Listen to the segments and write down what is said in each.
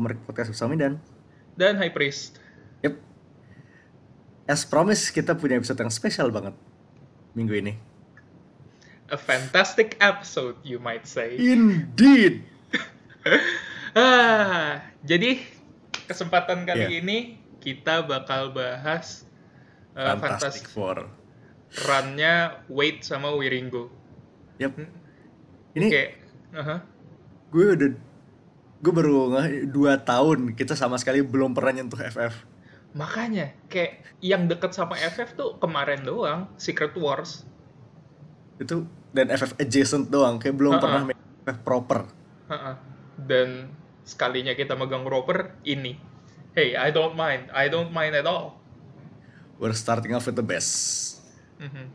Komerik Podcast bersama dan dan High Priest. Yep As promised kita punya episode yang spesial banget Minggu ini A fantastic episode, you might say. Indeed Ah, jadi kesempatan kali Iya. ini kita bakal bahas uh, Fantastic fantastic Four run-nya Wade sama Wiringo. Yep Ini Kayak, aha. gue udah Gue baru nge 2 tahun kita sama sekali belum pernah nyentuh FF makanya kayak yang deket sama FF tuh kemarin doang, Secret Wars. Itu dan FF adjacent doang Kayak belum Ha-ha. pernah main FF proper Ha-ha. Dan sekalinya kita megang roper ini. Hey, I don't mind. I don't mind at all. We're starting off with the best Mhm.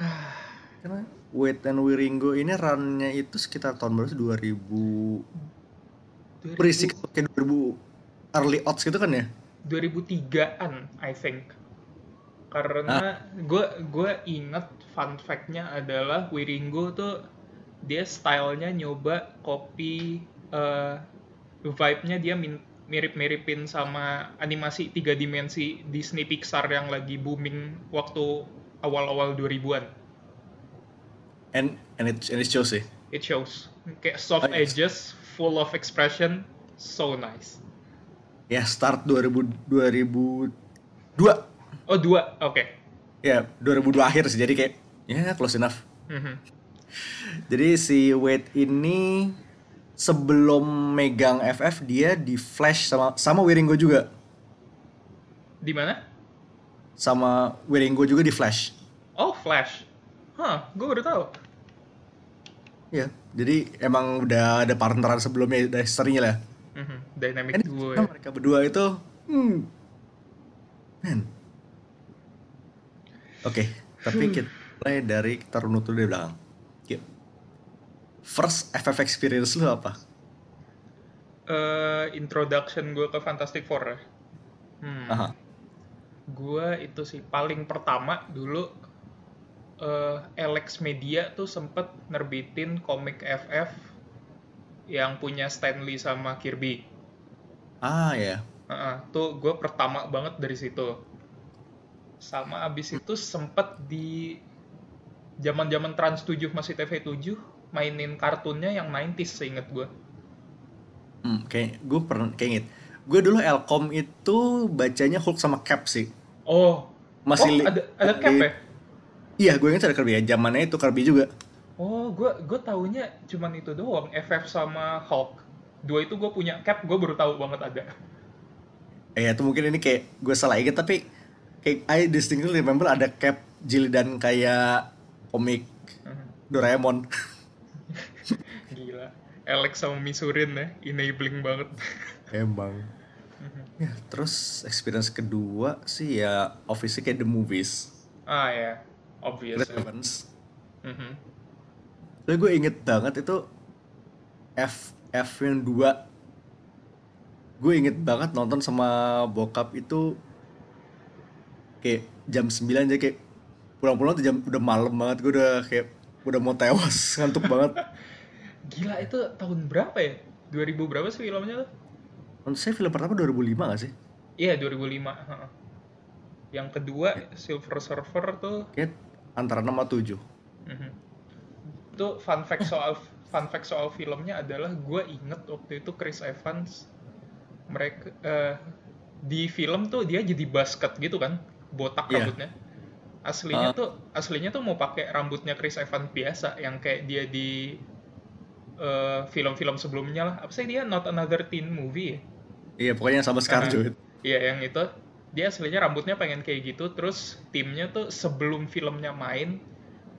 Karena Wade and Wiringo ini runnya itu sekitar tahun berapa sih? 2000 Berisik kayak 2000 early odds gitu kan ya? 2003-an I think. Karena gue gue inget fun fact-nya adalah Wiringo tuh dia stylenya nyoba copy eh, vibe-nya dia mirip-miripin sama animasi tiga dimensi Disney Pixar yang lagi booming waktu awal-awal 2000-an and and it and it shows sih it shows. Kayak soft Oh, edges full of expression. So nice. Ya start 2000 2002 oh dua. Oke ya 2002 akhir sih. Jadi kayak ya close enough. Mhm. jadi si Wade ini sebelum megang FF dia di Flash sama sama Wiringo juga. Di mana? Sama Wiringo juga di Flash. Oh, Flash. Hah, gue baru tahu. Ya jadi emang udah ada partneran sebelumnya dari historinya lah Mhm, Dynamic duo kan ya. mereka berdua itu hmm man oke tapi kita mulai dari kita runut dulu dari belakang Yuk. first FF experience lu apa Eh, introduction gue ke Fantastic Four ya. Hmm. Aha. Gue itu sih paling pertama dulu eh Alex Media tuh sempet nerbitin komik FF yang punya Stanley sama Kirby. ah ya Heeh, tuh gue pertama banget dari situ. Sama abis itu sempet di zaman-zaman Trans 7 masih TV 7 mainin kartunnya yang 90s seinget gue. hmm, kayak gue pernah kayak inget gue dulu Elcom itu bacanya Hulk sama Cap sih Oh, Masih oh, ada ada cap ya? Iya gue inget ada Kirby ya zamannya itu Kirby juga Oh, gue gue taunya cuman itu doang, FF sama Hulk. Dua itu gue punya cap, gue baru tahu banget ada. eh itu mungkin ini kayak gue salah inget tapi kayak I distinctly remember ada Cap jilid kayak komik Mhm. Doraemon Gila. Alex sama Misurin ya, enabling banget. Emang. Ya, terus experience kedua sih ya obviously kayak the movies. ah ya, obvious. Chris Evans. Mhm. Tapi gue inget banget itu F F yang dua. Gue inget banget nonton sama bokap itu kayak jam 9 aja kayak pulang-pulang tuh jam udah malam banget gue udah kayak udah mau tewas ngantuk banget. Gila itu tahun berapa ya? 2000 berapa sih filmnya tuh? Menurut saya film pertama 2005 gak sih? Iya 2005. heeh. Yang kedua Silver Surfer tuh Kayak antara 6 atau 7. mhm. tuh fun fact soal fun fact soal filmnya adalah gue inget waktu itu Chris Evans mereka eh, di film tuh dia jadi basket gitu kan botak Iya. rambutnya aslinya Ah. tuh aslinya tuh mau pakai rambutnya Chris Evans biasa yang kayak dia di eh, film-film sebelumnya lah apa sih dia Not Another Teen Movie ya Iya, pokoknya sama Scarjo. Iya yang itu dia aslinya rambutnya pengen kayak gitu terus timnya tuh sebelum filmnya main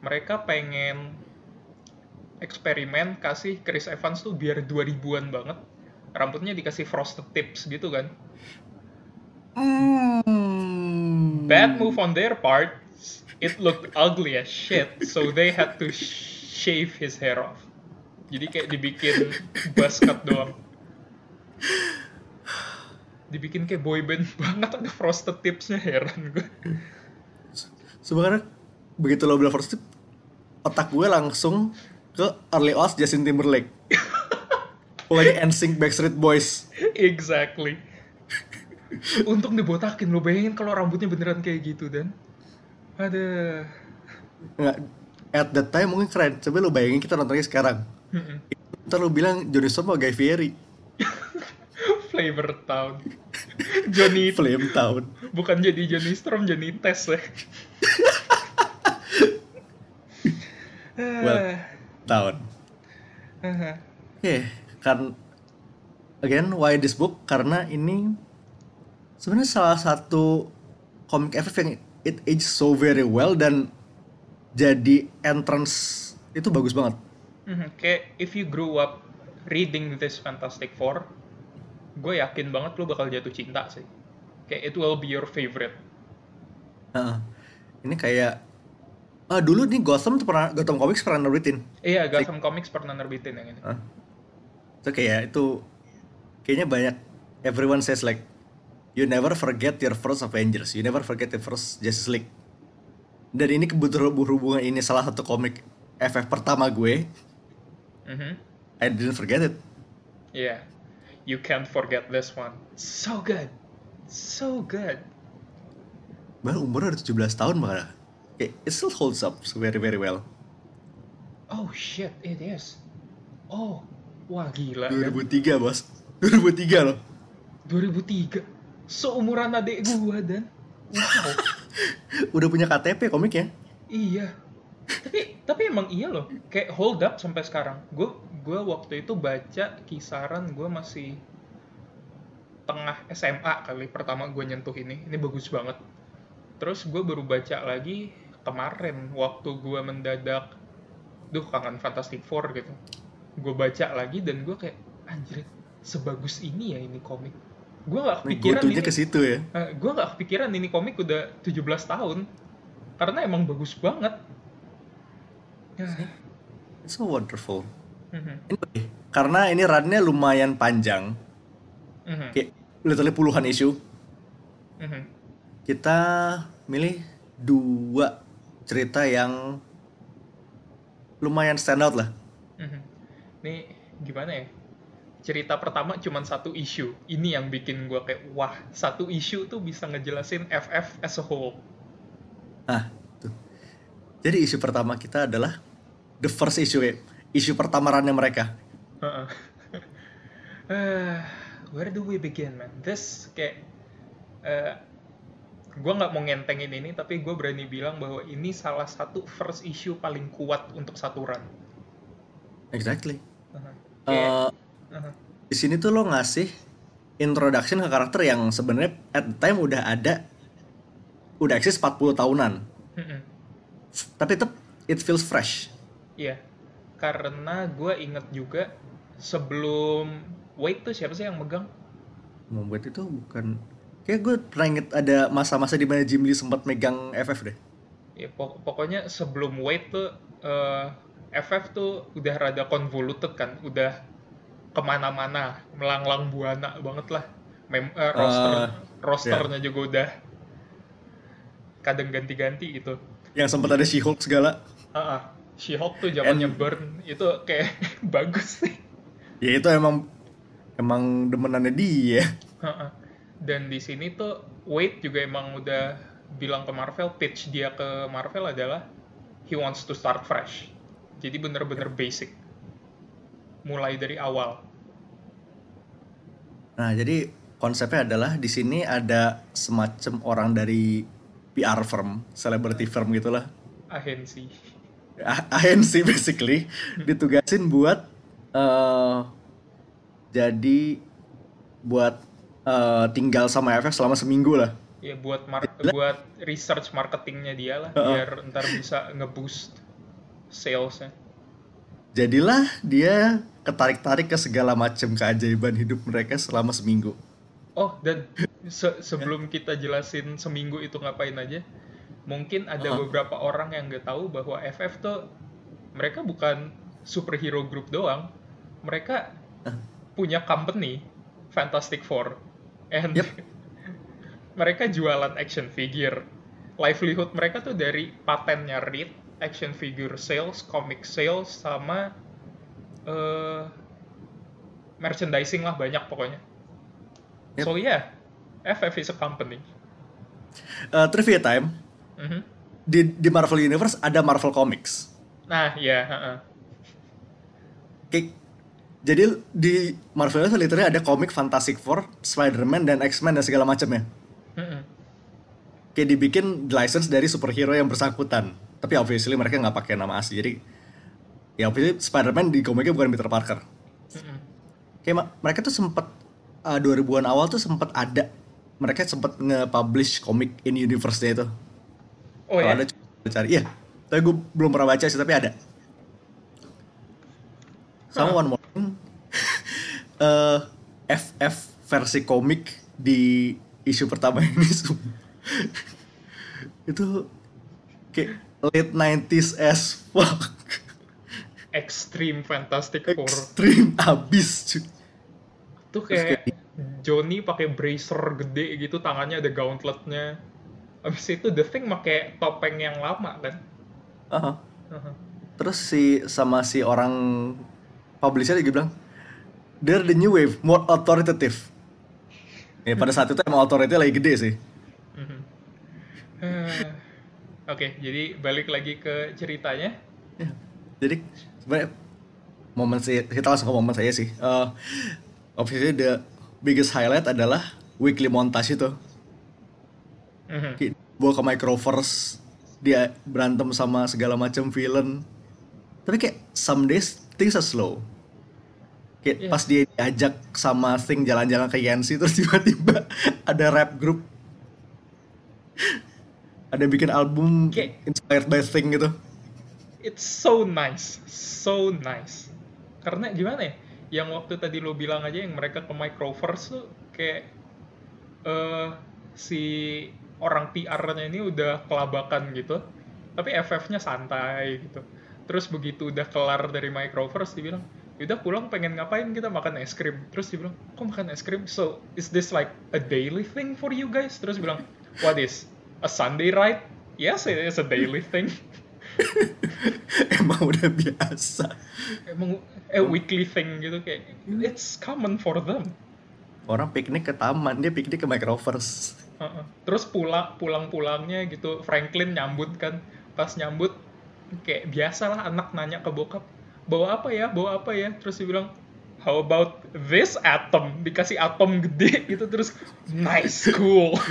mereka pengen eksperimen kasih Chris Evans tuh biar 2000-an banget. Rambutnya dikasih frosted tips gitu kan. Hmm. bad move on their part. It looked ugly as shit so they had to shave his hair off. Jadi kayak dibikin buzz cut doang dibikin kayak boyband banget ada frosted tipsnya heran gue Sebenarnya begitu lo bilang tip, otak gue langsung ke Early Oz Justin Timberlake. Lagi NSYNC Backstreet Boys. exactly untung dibotakin lo bayangin kalau rambutnya beneran kayak gitu dan ada Nggak, at that time mungkin keren. Coba lo bayangin kita nontonnya sekarang. Ntar lo bilang Johnny Storm sama Guy Fieri. Flavor town Johnny Flame Town. bukan jadi Johnny Storm Johnny Test ya Well, Town. Oke, kan again why this book karena ini sebenarnya salah satu komik FF yang it ages so very well dan jadi entrance itu bagus banget. Mhm, kayak if you grew up reading this Fantastic Four, gue yakin banget lo bakal jatuh cinta sih. Kayak it will be your favorite. Heeh. ini kayak ah dulu nih Gotham tuh pernah Gotham Comics pernah nerbitin. Iya, Gotham Comics pernah nerbitin yang ini. Hah? Itu kayak itu kayaknya banyak everyone says like you never forget your first Avengers, you never forget your first Justice League. Dan ini kebetulan berhubungan ini salah satu komik FF pertama gue, Mhm. I didn't forget it. Iya. You can't forget this one. So good. So good. Baru umurnya udah 17 tahun malah. It still holds up very very well. Oh shit, it is. Oh, wah gila kan? 2003 bos. 2003 loh. 2003. Seumuran adik gua dan wow. Udah punya KTP komiknya. Iya. Tapi tapi emang iya loh. Kayak hold up sampai sekarang. Gue gue waktu itu baca kisaran gue masih tengah SMA kali pertama gue nyentuh ini. Ini bagus banget. Terus gue baru baca lagi kemarin waktu gue mendadak duh kangen Fantastic Four gitu. Gue baca lagi dan gue kayak anjir sebagus ini ya ini komik. Gue gak kepikiran ini ke situ ya. gue gak kepikiran ini komik udah 17 tahun karena emang bagus banget ya. It's so wonderful. Mhm, Anyway, karena ini runnya lumayan panjang, mhm, kayak literally puluhan isu, mhm. kita milih dua cerita yang lumayan stand out lah. Mhm. Ini gimana ya? Cerita pertama cuman satu isu. Ini yang bikin gue kayak wah satu isu tuh bisa ngejelasin FF as a whole. Nah, tuh. Jadi isu pertama kita adalah the first issue ya. Isu pertama runnya mereka. Heeh. Eh, where do we begin man? This kayak eh gue nggak mau ngentengin ini tapi gue berani bilang bahwa ini salah satu first issue paling kuat untuk satu run. Exactly. Heeh. Eh, Kayak- Heeh. di sini tuh lo ngasih introduction ke karakter yang sebenarnya at the time udah ada udah eksis 40 tahunan. Mm-mm. Tapi tetap it feels fresh. Iya, karena gue inget juga sebelum Wait tuh siapa sih yang megang? Membuat itu bukan kayak gue pernah inget ada masa-masa di mana Jim Lee sempat megang FF deh. Ya, pok- pokoknya sebelum Wait tuh eh, FF tuh udah rada convoluted kan, udah ke mana-mana, melanglang buana banget lah. Mem eh, roster Eh, rosternya juga udah kadang ganti-ganti gitu. Yang sempat ada She-Hulk segala. Ah, ah. She-Hulk tuh zamannya Burn itu kayak bagus sih. Ya itu emang emang demenannya dia. Dan di sini tuh Wade juga emang udah bilang ke Marvel, pitch dia ke Marvel adalah he wants to start fresh. Jadi bener-bener basic. Mulai dari awal. Nah, jadi konsepnya adalah di sini ada semacam orang dari PR firm, celebrity firm gitulah. Agensi. ANC basically ditugasin buat eh jadi buat eh, tinggal sama FF selama seminggu lah. Ya buat mar- Gila. buat research marketingnya dia lah, Heeh. biar ntar bisa ngeboost salesnya. Jadilah dia ketarik-tarik ke segala macam keajaiban hidup mereka selama seminggu. Oh, dan se- sebelum kita jelasin seminggu itu ngapain aja, mungkin ada Heeh. beberapa orang yang nggak tahu bahwa FF tuh mereka bukan superhero group doang, mereka punya company Fantastic Four, and Yep. mereka jualan action figure. Livelihood mereka tuh dari patennya Reed, action figure sales, comic sales, sama eh, merchandising lah banyak pokoknya. Yep. So yeah, FF is a company. Eh, trivia time Mhm. di di Marvel Universe ada Marvel Comics. Nah, ya, heeh. Kayak jadi di Marvel Universe literally ada komik Fantastic Four, Spider-Man dan X-Men dan segala macamnya. Mhm. Kayak dibikin license dari superhero yang bersangkutan. Tapi obviously mereka nggak pakai nama asli. Jadi ya obviously Spider-Man di komiknya bukan Peter Parker. Mhm. Kayak ma- mereka tuh sempet uh, 2000-an awal tuh sempet ada mereka sempet nge-publish komik in universe-nya itu. Oh Kalau ya, ada coba cari. Iya. Tapi gue belum pernah baca sih tapi ada. Sama Hah. one more thing. Eh, FF versi komik di isu pertama ini itu kayak late 90s as fuck. Extreme Fantastic Four. Extreme abis cuy. Tuh kayak Johnny pakai bracer gede gitu, tangannya ada gauntletnya. Abis itu The Thing pakai topeng yang lama kan. Aha. Heeh. Terus si sama si orang publisher juga bilang they're the new wave, more authoritative. Ya pada saat itu emang authority lagi gede sih. Mhm. Eh, Oke, jadi balik lagi ke ceritanya. Ya. Jadi sebenarnya momen sih kita langsung ke momen saya sih. Eh obviously the biggest highlight adalah weekly montage itu. Mhm. Kayak bawa ke Microverse dia berantem sama segala macam villain. Tapi kayak some days things are slow. Kayak Iya. pas dia diajak sama Thing jalan-jalan ke Yancy terus tiba-tiba ada rap group ada bikin album Kayak- inspired by Thing gitu. It's so nice, so nice. Karena gimana ya? Yang waktu tadi lo bilang aja yang mereka ke Microverse tuh kayak eh si orang PR-nya ini udah kelabakan gitu. Tapi FF-nya santai gitu. Terus begitu udah kelar dari Microverse dia bilang, "Udah pulang pengen ngapain kita makan es krim." Terus dia bilang, "Kok makan es krim? So, is this like a daily thing for you guys?" Terus dia bilang, "What is? A Sunday ride?" Yes, it is a daily thing. Emang udah biasa. emang eh weekly thing gitu kayak it's common for them Orang piknik ke taman, dia piknik ke Microverse. Terus pulang pulang pulangnya gitu Franklin nyambut kan. Pas nyambut kayak biasa lah anak nanya ke bokap bawa apa ya? Bawa apa ya? Terus dia bilang how about this atom? Dikasih atom gede gitu terus nice cool.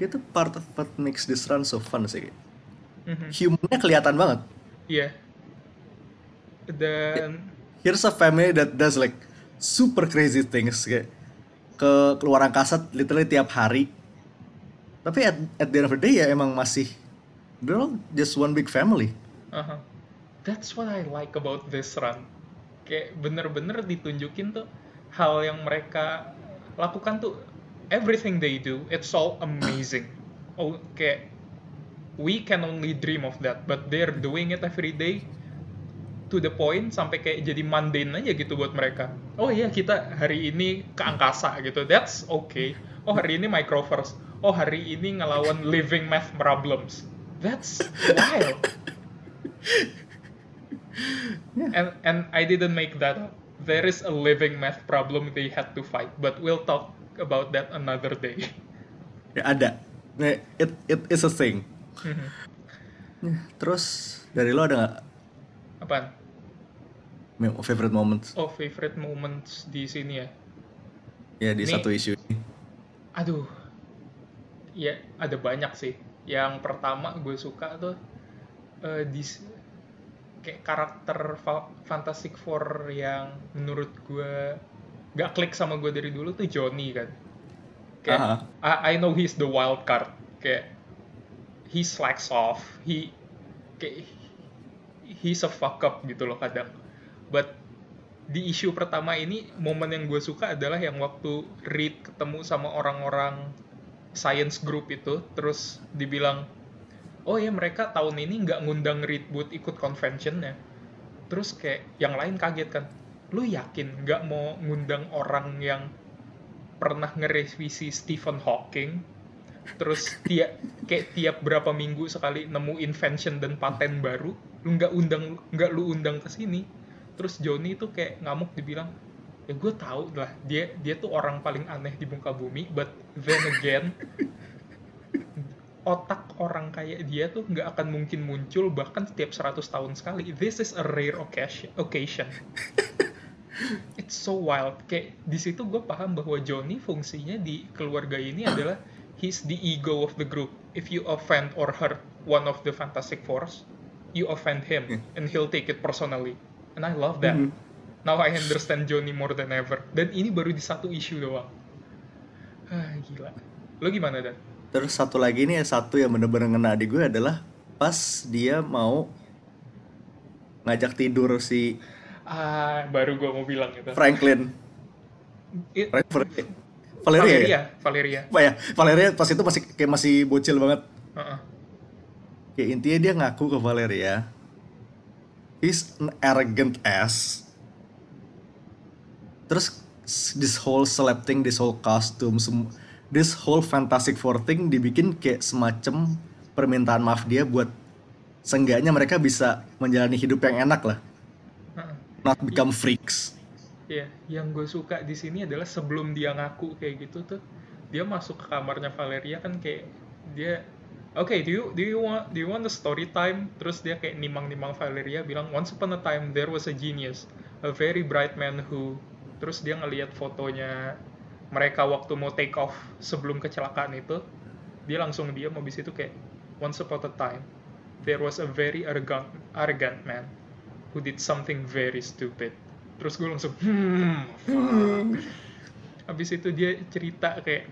Itu part of what makes this run so fun sih. Mhm. Humannya kelihatan banget. iya. Dan Here's a family that does like super crazy things kayak ke keluar angkasa literally tiap hari. Tapi at, at the end of the day ya emang masih they're all just one big family. Aha. That's what I like about this run. Kayak bener-bener ditunjukin tuh hal yang mereka lakukan tuh everything they do, it's all amazing. Oh, kayak we can only dream of that, but they're doing it every day to the point sampai kayak jadi mundane aja gitu buat mereka. Oh iya kita hari ini ke angkasa gitu, that's okay. Oh hari ini microverse. Oh hari ini ngelawan living math problems. That's wild. And and I didn't make that up. There is a living math problem they had to fight, but we'll talk about that another day. Ya ada. Nah, It it is a thing. Mhm. Terus dari lo ada nggak Apaan? me- favorite moments Oh, favorite moments di sini ya. ya di Ini- satu isu ini? Aduh, ya ada banyak sih. Yang pertama gue suka tuh eh, di kayak karakter Fa- Fantastic Four yang menurut gue gak klik sama gue dari dulu tuh Johnny kan. Kayak Aha. I, I know he's the wild card. Kayak he slacks off. He kayak he's a fuck up gitu loh kadang. But di isu pertama ini momen yang gue suka adalah yang waktu Reed ketemu sama orang-orang science group itu terus dibilang oh ya mereka tahun ini nggak ngundang Reed buat ikut conventionnya terus kayak yang lain kaget kan lu yakin nggak mau ngundang orang yang pernah ngerevisi Stephen Hawking terus tiap kayak tiap berapa minggu sekali nemu invention dan paten baru lu nggak undang nggak lu undang ke sini. Terus Johnny tuh kayak ngamuk dibilang ya gue tahu lah dia dia tuh orang paling aneh di muka bumi but then again otak orang kayak dia tuh nggak akan mungkin muncul bahkan setiap 100 tahun sekali. This is a rare occasion occasion. It's so wild. Kayak di situ gue paham bahwa Johnny fungsinya di keluarga ini adalah he's the ego of the group. If you offend or hurt one of the Fantastic Fours you offend him and he'll take it personally. And I love that. Mhm. now I understand Johnny more than ever. Dan ini baru di satu isu doang. Ah gila. Lo gimana dan? Terus satu lagi nih satu yang bener-bener ngena di gue adalah pas dia mau ngajak tidur si ah baru gue mau bilang gitu Franklin. It- Franklin. Valeria, ya? Valeria Valeria Apa ya? Valeria pas itu masih kayak masih bocil banget. Heeh. Kayak intinya dia ngaku ke Valeria. He's an arrogant ass. Terus this whole celeb thing, this whole costume, sem- this whole Fantastic Four thing dibikin kayak semacam permintaan maaf dia buat seenggaknya mereka bisa menjalani hidup yang enak lah, not become freaks. Iya, yang gue suka di sini adalah sebelum dia ngaku kayak gitu tuh, dia masuk ke kamarnya Valeria kan kayak dia, oke, do you do you want do you want a story time? Terus dia kayak nimang-nimang Valeria bilang, once upon a time there was a genius, a very bright man who, terus dia ngelihat fotonya mereka waktu mau take off sebelum kecelakaan itu, dia langsung diam habis itu kayak, once upon a time there was a very arrogant arrogant man who did something very stupid. Terus gue langsung, hmm, fuck. Habis itu dia cerita kayak,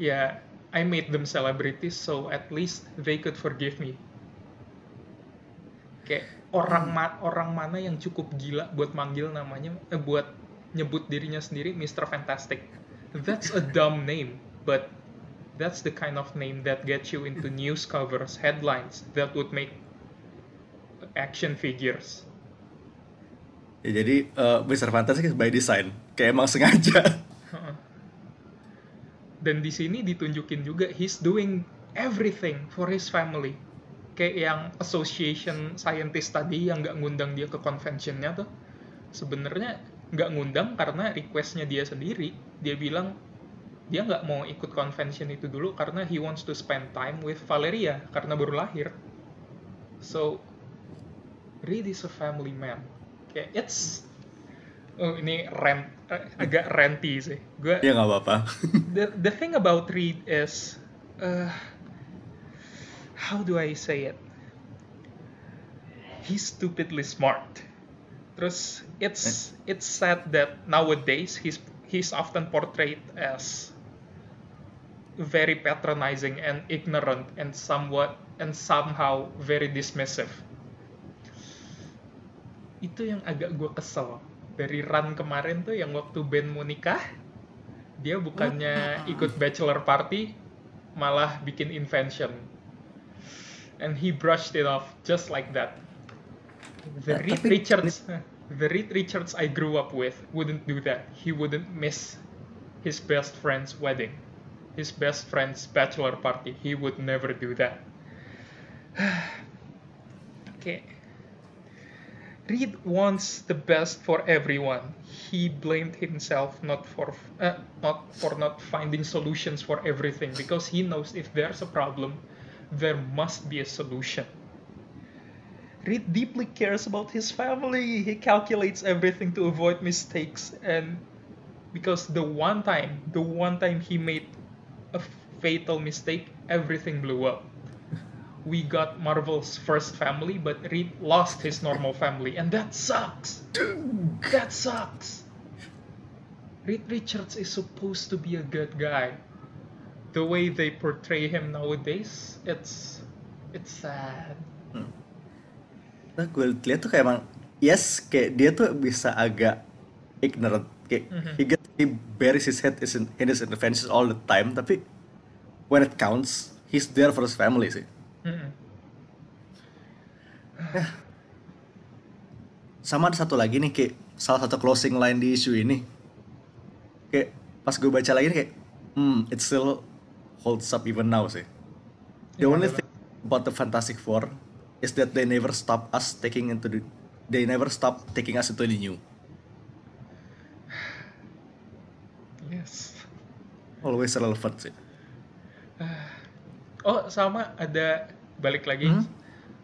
ya, I made them celebrities so at least they could forgive me. Kayak orang ma- orang mana yang cukup gila buat manggil namanya, eh, buat nyebut dirinya sendiri Mr. Fantastic. That's a dumb name, but that's the kind of name that gets you into news covers, headlines that would make action figures. Ya, jadi eh, Mr. Fantastic by design, kayak emang sengaja. dan di sini ditunjukin juga he's doing everything for his family kayak yang association scientist tadi yang nggak ngundang dia ke conventionnya tuh sebenarnya nggak ngundang karena requestnya dia sendiri dia bilang dia nggak mau ikut convention itu dulu karena he wants to spend time with Valeria karena baru lahir so Reed is a family man kayak it's oh ini rant eh, agak ranty sih gue ya nggak apa-apa. the the thing about Reed is uh, how do I say it? He's stupidly smart. Terus it's it's sad that nowadays he's he's often portrayed as very patronizing and ignorant and somewhat and somehow very dismissive. Itu yang agak gue kesel. Dari run kemarin tuh yang waktu Ben mau nikah dia bukannya ikut bachelor party malah bikin invention. And he brushed it off just like that. The Reed tapi- Richards the Reed Richards I grew up with wouldn't do that. He wouldn't miss his best friend's wedding his best friend's bachelor party. He would never do that. Okay Reed wants the best for everyone. He blamed himself not for uh, not for not finding solutions for everything because he knows if there's a problem, there must be a solution. Reed deeply cares about his family. He calculates everything to avoid mistakes and because the one time, the one time he made a fatal mistake, everything blew up. We got Marvel's first family, but Reed lost his normal family, and that sucks. That sucks. Reed Richards is supposed to be a good guy. The way they portray him nowadays, it's it's sad. Nah, gue lihat tuh kayak emang yes kayak dia tuh bisa agak ignorant kayak Mhm. he get he buries his head in, in his interventions all the time tapi when it counts he's there for his family sih Mm-mm. sama ada satu lagi nih kayak salah satu closing line di isu ini. Kayak pas gue baca lagi nih kayak hmm it still holds up even now sih. The Yang only thing about the Fantastic Four is that they never stop us taking into the they never stop taking us into the new. Yes. always relevant sih. Oh, sama ada balik lagi Hmm?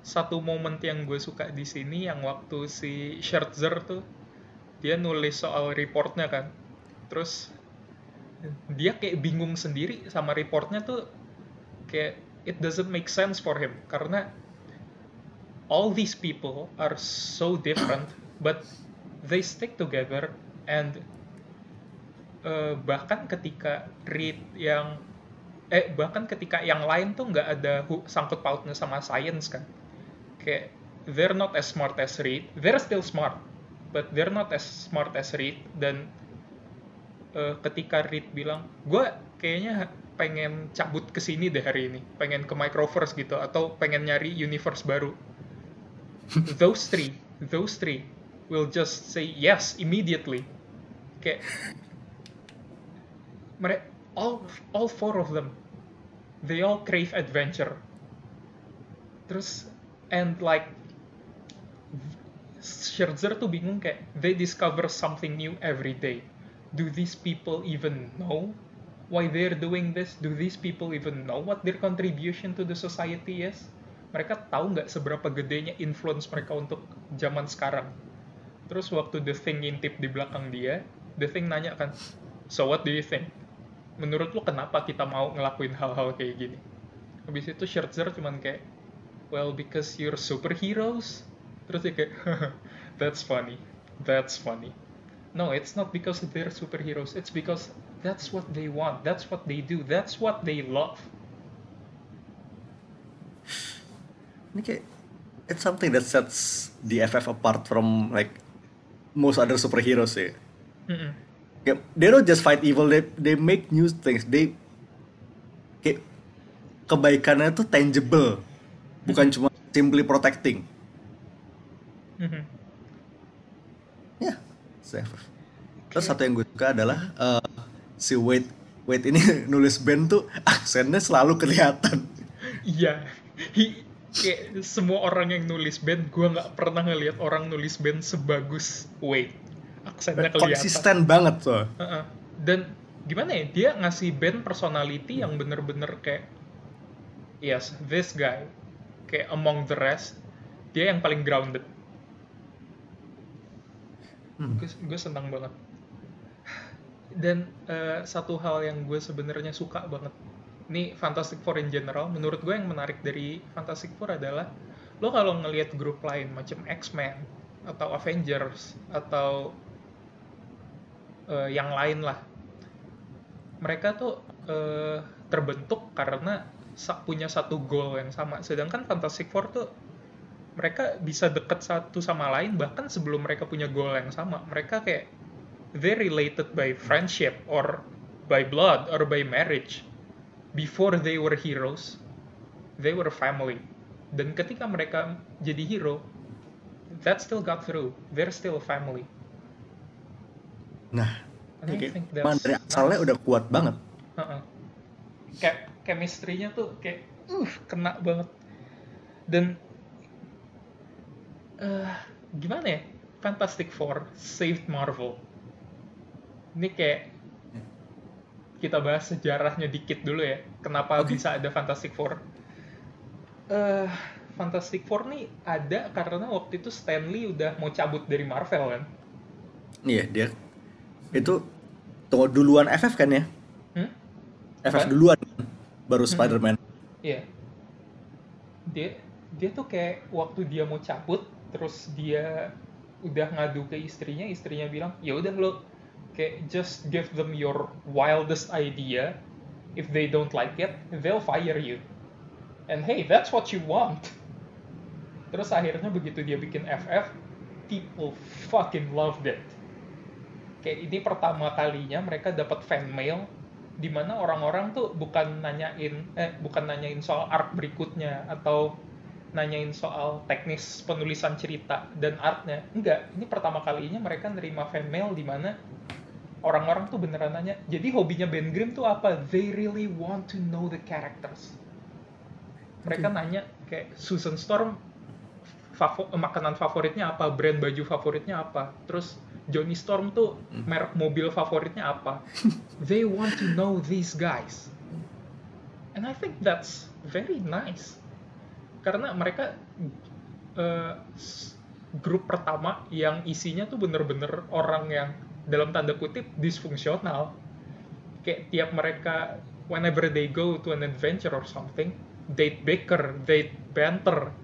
satu momen yang gue suka di sini yang waktu si Scherzer tuh dia nulis soal reportnya kan. Terus dia kayak bingung sendiri sama reportnya tuh kayak it doesn't make sense for him karena all these people are so different but they stick together and eh, bahkan ketika Reed yang eh bahkan ketika yang lain tuh nggak ada sangkut pautnya sama science kan. Kayak they're not as smart as Reed they're still smart but they're not as smart as Reed dan eh, ketika Reed bilang gue kayaknya pengen cabut ke sini deh hari ini pengen ke Microverse gitu atau pengen nyari universe baru. Those three those three will just say yes immediately. Kayak mereka all all four of them they all crave adventure. Terus and like Scherzer tuh bingung kayak they discover something new every day. Do these people even know why they're doing this? Do these people even know what their contribution to the society is? Mereka tahu nggak seberapa gedenya influence mereka untuk zaman sekarang? Terus waktu The Thing ngintip di belakang dia The Thing nanya kan so what do you think menurut lu kenapa kita mau ngelakuin hal-hal kayak gini? Habis itu Scherzer cuman kayak well because you're superheroes. Terus dia kayak that's funny. That's funny. No it's not because they're superheroes. It's because that's what they want. That's what they do. That's what they love. Ini kayak it's something that sets the FF apart from like most other superheroes sih. Mm-mm. Kayak, they don't just fight evil they they make new things. They kayak kebaikannya tuh tangible. Bukan cuma simply protecting. Mhm. ya. Yeah, terus satu yang gue suka adalah eh, si Wade Wade ini nulis band tuh aksennya selalu kelihatan. Iya, Hi- kayak semua orang yang nulis band, gue nggak pernah ngelihat orang nulis band sebagus Wade. Aksennya kelihatan. konsisten banget tuh Heeh. Dan gimana ya, dia ngasih band personality yang bener-bener kayak, yes, this guy, kayak among the rest, dia yang paling grounded. Hmm. Gue, gue senang banget. Dan eh, satu hal yang gue sebenarnya suka banget, ini Fantastic Four in general, menurut gue yang menarik dari Fantastic Four adalah, lo kalau ngelihat grup lain macam X-Men atau Avengers atau eh, yang lain lah, mereka tuh eh, terbentuk karena punya satu goal yang sama. Sedangkan Fantastic Four tuh mereka bisa deket satu sama lain bahkan sebelum mereka punya goal yang sama. Mereka kayak they related by friendship or by blood or by marriage. Before they were heroes, they were family. Dan ketika mereka jadi hero, that still got through. They're still a family. Nah kayak that's dari asalnya udah kuat banget Heeh. Kayak chemistry-nya tuh kayak uh kena banget. Dan eh gimana ya? Fantastic Four saved Marvel. Ini kayak kita bahas sejarahnya dikit dulu ya. Kenapa Oke. bisa ada Fantastic Four? eh Fantastic Four nih ada karena waktu itu Stanley udah mau cabut dari Marvel kan. Iya, dia itu tunggu duluan FF kan ya? Hmm? FF Apa? duluan baru Hmm. Spider-Man. Iya. Dia dia tuh kayak waktu dia mau cabut terus dia udah ngadu ke istrinya, istrinya bilang, "Ya udah lo kayak just give them your wildest idea. If they don't like it, they'll fire you. And hey, that's what you want." Terus akhirnya begitu dia bikin FF, people fucking loved it. Kayak ini pertama kalinya mereka dapat fan mail di mana orang-orang tuh bukan nanyain eh bukan nanyain soal arc berikutnya atau nanyain soal teknis penulisan cerita dan artnya. Enggak ini pertama kalinya mereka nerima fan mail di mana orang-orang tuh beneran nanya jadi hobinya Ben Grimm tuh apa? They really want to know the characters. Mereka nanya kayak Susan Storm favo- makanan favoritnya apa? Brand baju favoritnya apa? Terus Johnny Storm tuh merek mobil favoritnya apa? They want to know these guys. And I think that's very nice. Karena mereka s- grup pertama yang isinya tuh bener-bener orang yang dalam tanda kutip disfungsional. Kayak tiap mereka whenever they go to an adventure or something they bicker they banter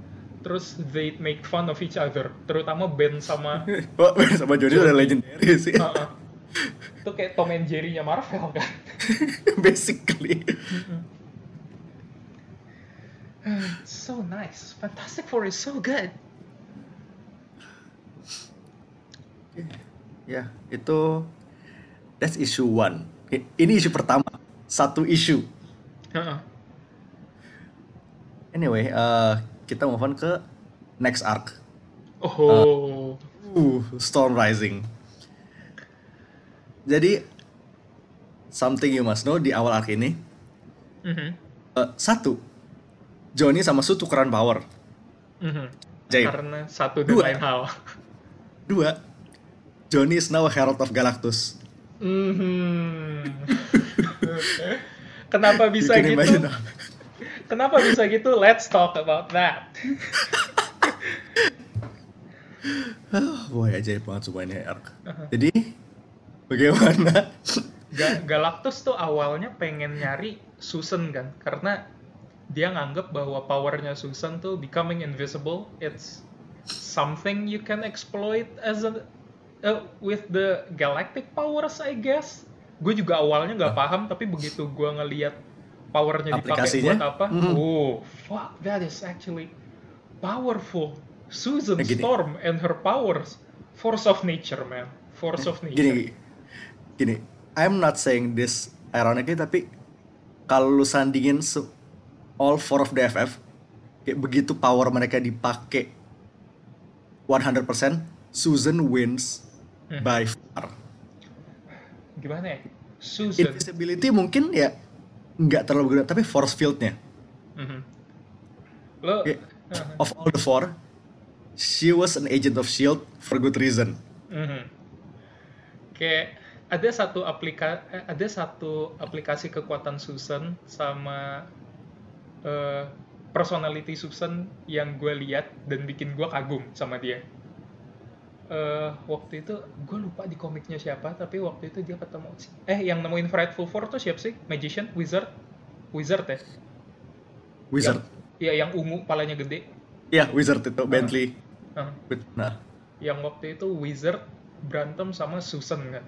terus they make fun of each other terutama Ben sama Wah, sama Johnny udah legendary sih. Heeh. itu kayak Tom and Jerry-nya Marvel kan Basically. So nice Fantastic Four is so good Ya, itu that's issue one. Ini isu pertama. Satu isu. Heeh. Anyway, eh, kita move on ke next arc. oh Uh, Storm Rising. Jadi something you must know di awal arc ini, Mhm. eh, satu, Johnny sama Sue tukeran power. Mhm. Jaib. karena satu dan Dua. lain hal Dua, Johnny is now a Herald of Galactus. Mhm. Kenapa bisa gitu? imagine. Kenapa bisa gitu? Let's talk about that. Ah, boy, ajaib banget semua ini arc. Jadi, bagaimana? Ga- Galactus tuh awalnya pengen nyari Susan kan, karena dia nganggep bahwa powernya Susan tuh becoming invisible, it's something you can exploit as a uh, with the galactic powers, I guess. Gue juga awalnya nggak paham, tapi begitu gue ngeliat powernya dipakai buat apa, Mhm. oh fuck, that is actually powerful. Susan Nah, gini. Storm and her powers, force of nature, man, force of nature. Gini, gini. I'm not saying this ironically, tapi kalau lu sandingin all four of the FF, kayak begitu power mereka dipakai 100%, Susan wins Hmm. by far. Gimana ya? Susan. Invisibility mungkin ya nggak terlalu gede, tapi force fieldnya. Mhm. Lo, Kayak, of all the four, she was an agent of Shield for good reason. Mhm. kayak ada satu aplika eh, ada satu aplikasi kekuatan Susan sama eh, personality Susan yang gue lihat dan bikin gue kagum sama dia. Eh, waktu itu gue lupa di komiknya siapa tapi waktu itu dia ketemu eh yang nemuin Frightful Four tuh siapa sih? Magician? Wizard? Wizard ya? Wizard. ya yang ungu palanya gede. Ya, Wizard itu Bentley. Nah, Nah, yang waktu itu Wizard berantem sama Susan kan.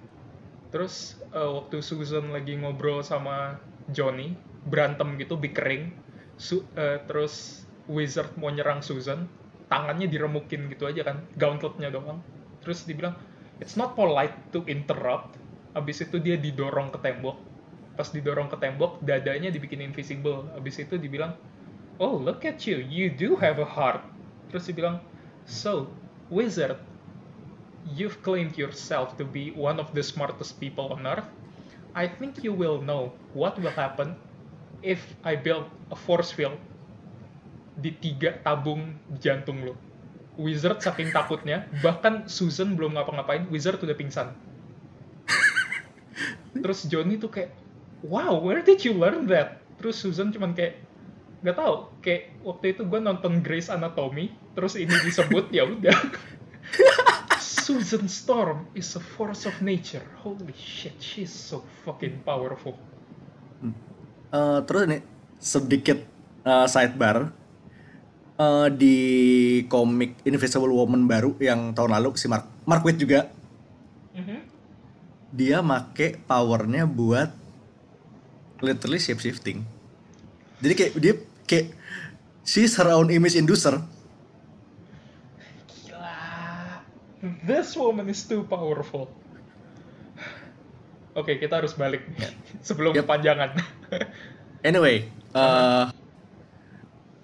Terus eh, waktu Susan lagi ngobrol sama Johnny, berantem gitu bickering. Su- eh, terus Wizard mau nyerang Susan, tangannya diremukin gitu aja kan, gauntletnya doang. Terus dibilang, it's not polite to interrupt. Abis itu dia didorong ke tembok. Pas didorong ke tembok, dadanya dibikin invisible. Abis itu dibilang, oh look at you, you do have a heart. Terus dibilang, so, Wizard, you've claimed yourself to be one of the smartest people on Earth. I think you will know what will happen if I build a force field di tiga tabung jantung lo. Wizard saking takutnya, bahkan Susan belum ngapa-ngapain, Wizard udah pingsan. Terus Johnny tuh kayak, wow, where did you learn that? Terus Susan cuman kayak, nggak tahu kayak waktu itu gue nonton Grey's Anatomy terus ini disebut ya udah Susan Storm is a force of nature holy shit she's so fucking powerful Eh, terus nih sedikit eh, sidebar Eh, di komik Invisible Woman baru yang tahun lalu si Mark Mark Waid juga Mhm. dia make powernya buat literally shape shifting. Jadi kayak dia kayak her own image inducer. Gila. This woman is too powerful. Oke, kita harus balik sebelum Yep. kepanjangan. Anyway, eh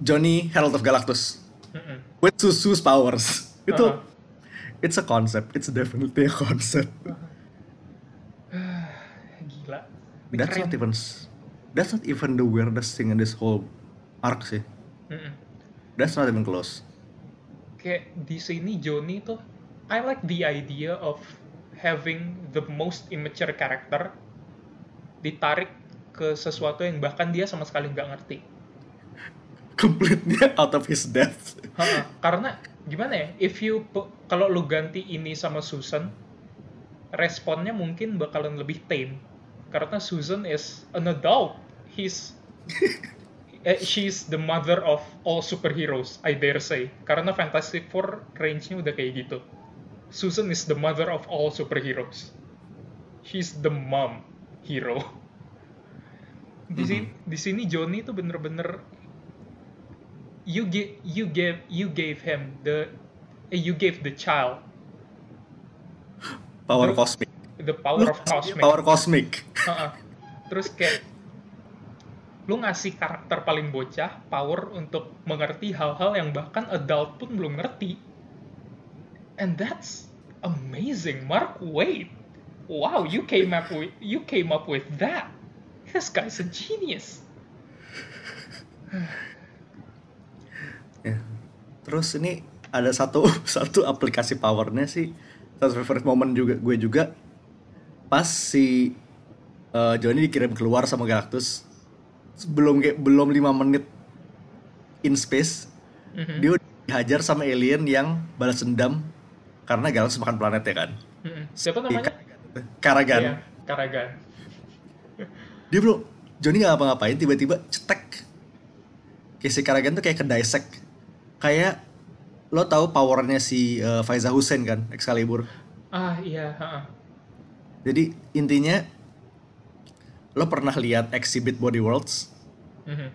Johnny Herald of Galactus Mm-mm. with Susu's powers itu Uh-huh. it's a concept, it's definitely a concept. Gila. That's Keren. not even that's not even the weirdest thing in this whole arc sih. Mm-mm. That's not even close. Kayak di sini Johnny tuh, I like the idea of having the most immature character ditarik ke sesuatu yang bahkan dia sama sekali nggak ngerti. Completely out of his depth. Ha-ha. Karena gimana ya? If you kalau lu ganti ini sama Susan, responnya mungkin bakalan lebih tame. Karena Susan is an adult. He's eh, she's the mother of all superheroes, I dare say. Karena Fantastic Four range-nya udah kayak gitu. Susan is the mother of all superheroes. She's the mom hero. Di sini, di sini Johnny tuh bener-bener you give you gave you gave him the eh, you gave the child Power Terus- cosmic. the power of cosmic. Power cosmic. Ha-ha. Terus kayak lu ngasih karakter paling bocah power untuk mengerti hal-hal yang bahkan adult pun belum ngerti. And that's amazing, Mark Wade. Wow, you came up with you came up with that. This guy's a genius. Terus ini ada satu satu aplikasi powernya sih satu favorite moment juga gue juga pas si eh, Johnny dikirim keluar sama Galactus sebelum kayak belum lima menit in space Mhm. dia dihajar sama alien yang balas dendam karena Galactus makan planet ya kan Mm-mm. Siapa namanya? Karagan Iya, Karagan. dia belum Johnny nggak ngapa-ngapain tiba-tiba cetek kayak si Karagan tuh kayak ke dissect kayak lo tahu powernya si eh, Faiza Hussein kan Excalibur Ah iya, ha-ha. jadi intinya lo pernah lihat exhibit Body Worlds Mhm.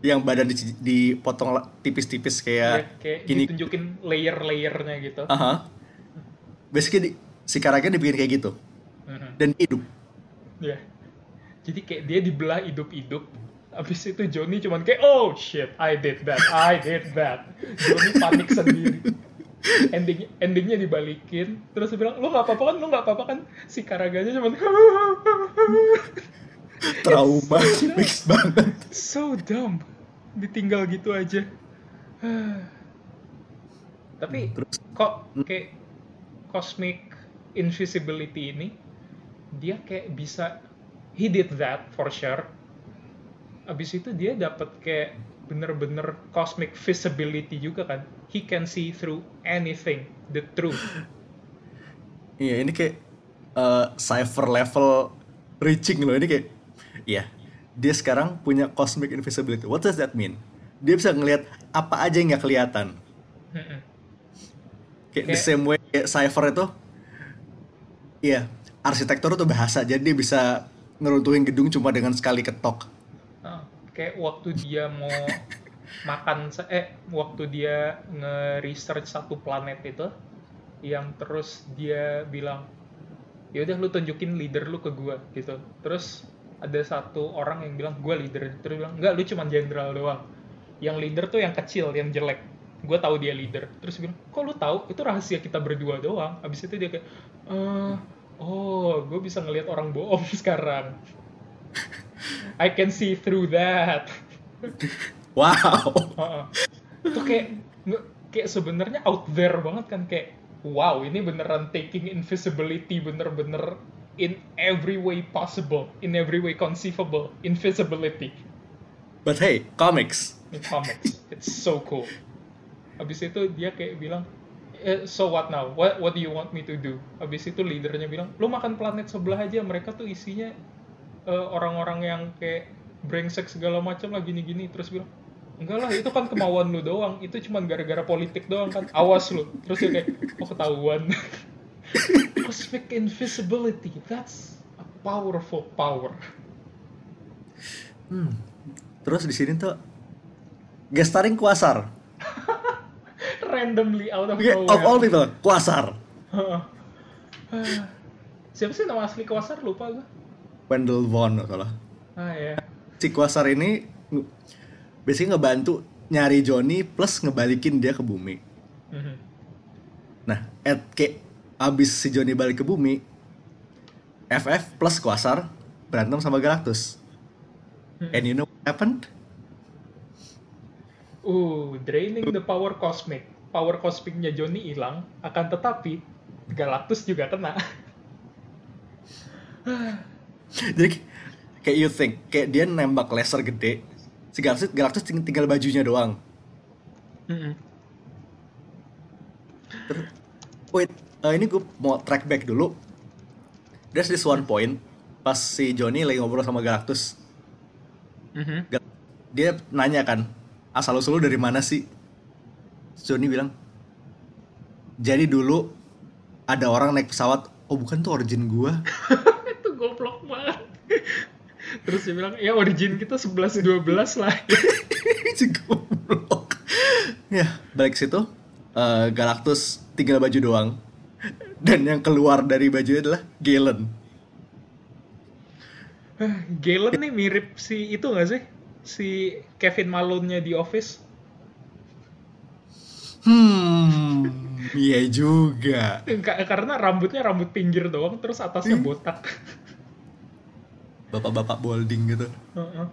yang badan di- dipotong tipis-tipis Kayak, kayak kayak gini ditunjukin layer-layernya gitu. aha basically di- si Karagan dibikin kayak gitu Mhm. dan hidup Ya. Jadi kayak dia dibelah hidup-hidup. Abis itu Johnny cuman kayak, oh shit, I did that, I did that. Johnny panik sendiri. Ending, endingnya dibalikin, terus dia bilang, lu nggak apa-apa kan, lu nggak apa-apa kan? Si Karaganya cuman, trauma fix banget so dumb. Ditinggal gitu aja. Tapi terus kok kayak cosmic invisibility ini dia kayak bisa he did that for sure abis itu dia dapat kayak bener-bener cosmic visibility juga kan he can see through anything the truth Iya ini kayak eh, cipher level reaching loh ini kayak iya dia sekarang punya cosmic invisibility. What does that mean? Dia bisa ngelihat apa aja yang nggak kelihatan. Kayak the Kayak- same way kayak cipher itu, iya arsitektur itu bahasa jadi dia bisa ngeruntuhin gedung cuma dengan sekali ketok. Kayak waktu dia mau makan eh waktu dia nge-research satu planet itu yang terus dia bilang ya udah lu tunjukin leader lu ke gua gitu. Terus ada satu orang yang bilang gua leader. Terus bilang enggak lu cuma jenderal doang. Yang leader tuh yang kecil yang jelek. Gua tahu dia leader. Terus bilang kok lu tahu? Itu rahasia kita berdua doang. Abis itu dia kayak "Eh, oh gue bisa ngelihat orang bohong sekarang I can see through that. Wow. Heeh. itu kayak kayak sebenarnya out there banget kan kayak wow ini beneran taking invisibility bener-bener in every way possible, in every way conceivable, invisibility. But hey, comics. in comics. It's so cool. Habis itu dia kayak bilang, eh, so what now? What what do you want me to do? Habis itu leadernya bilang, lu makan planet sebelah aja. Mereka tuh isinya eh, orang-orang yang kayak brengsek segala macam lah gini-gini. Terus bilang, enggak lah itu kan kemauan lu doang. Itu cuman gara-gara politik doang kan. Awas lu. Terus dia kayak, oh ketahuan. Cosmic invisibility. That's a powerful power. Terus di sini tuh guest starring Quasar. Randomly out of Oke, nowhere. of all people, Quasar. Siapa sih nama asli Kawasar? Lupa gue. Wendell Vaughn kalau salah. Ah ya. Si Quasar ini basically ngebantu nyari Johnny plus ngebalikin dia ke bumi. Mhm. Nah, at kayak abis si Johnny balik ke bumi, FF plus Quasar berantem sama Galactus. And you know what happened? Uh, draining the power cosmic. Power cosmicnya Johnny hilang, akan tetapi Galactus juga kena. Jadi kayak you think, kayak dia nembak laser gede, si Galactus, Galactus ting- tinggal bajunya doang. Wait, eh, ini gue mau track back dulu. There's this one point pas si Johnny lagi ngobrol sama Galactus. Mhm. Gal- Dia nanya kan, asal usul dari mana sih? Johnny bilang, jadi dulu ada orang naik pesawat, oh bukan tuh origin gua. Terus dia bilang, ya origin kita 11-12 lah. Si goblok. ya, balik situ, eh, Galactus tinggal baju doang. Dan yang keluar dari bajunya adalah Galen. Galen nih mirip si itu gak sih? Si Kevin Malone-nya di Office. Hmm, iya juga. Ka- Karena rambutnya rambut pinggir doang, terus atasnya botak. Bapak-bapak balding gitu. Heeh.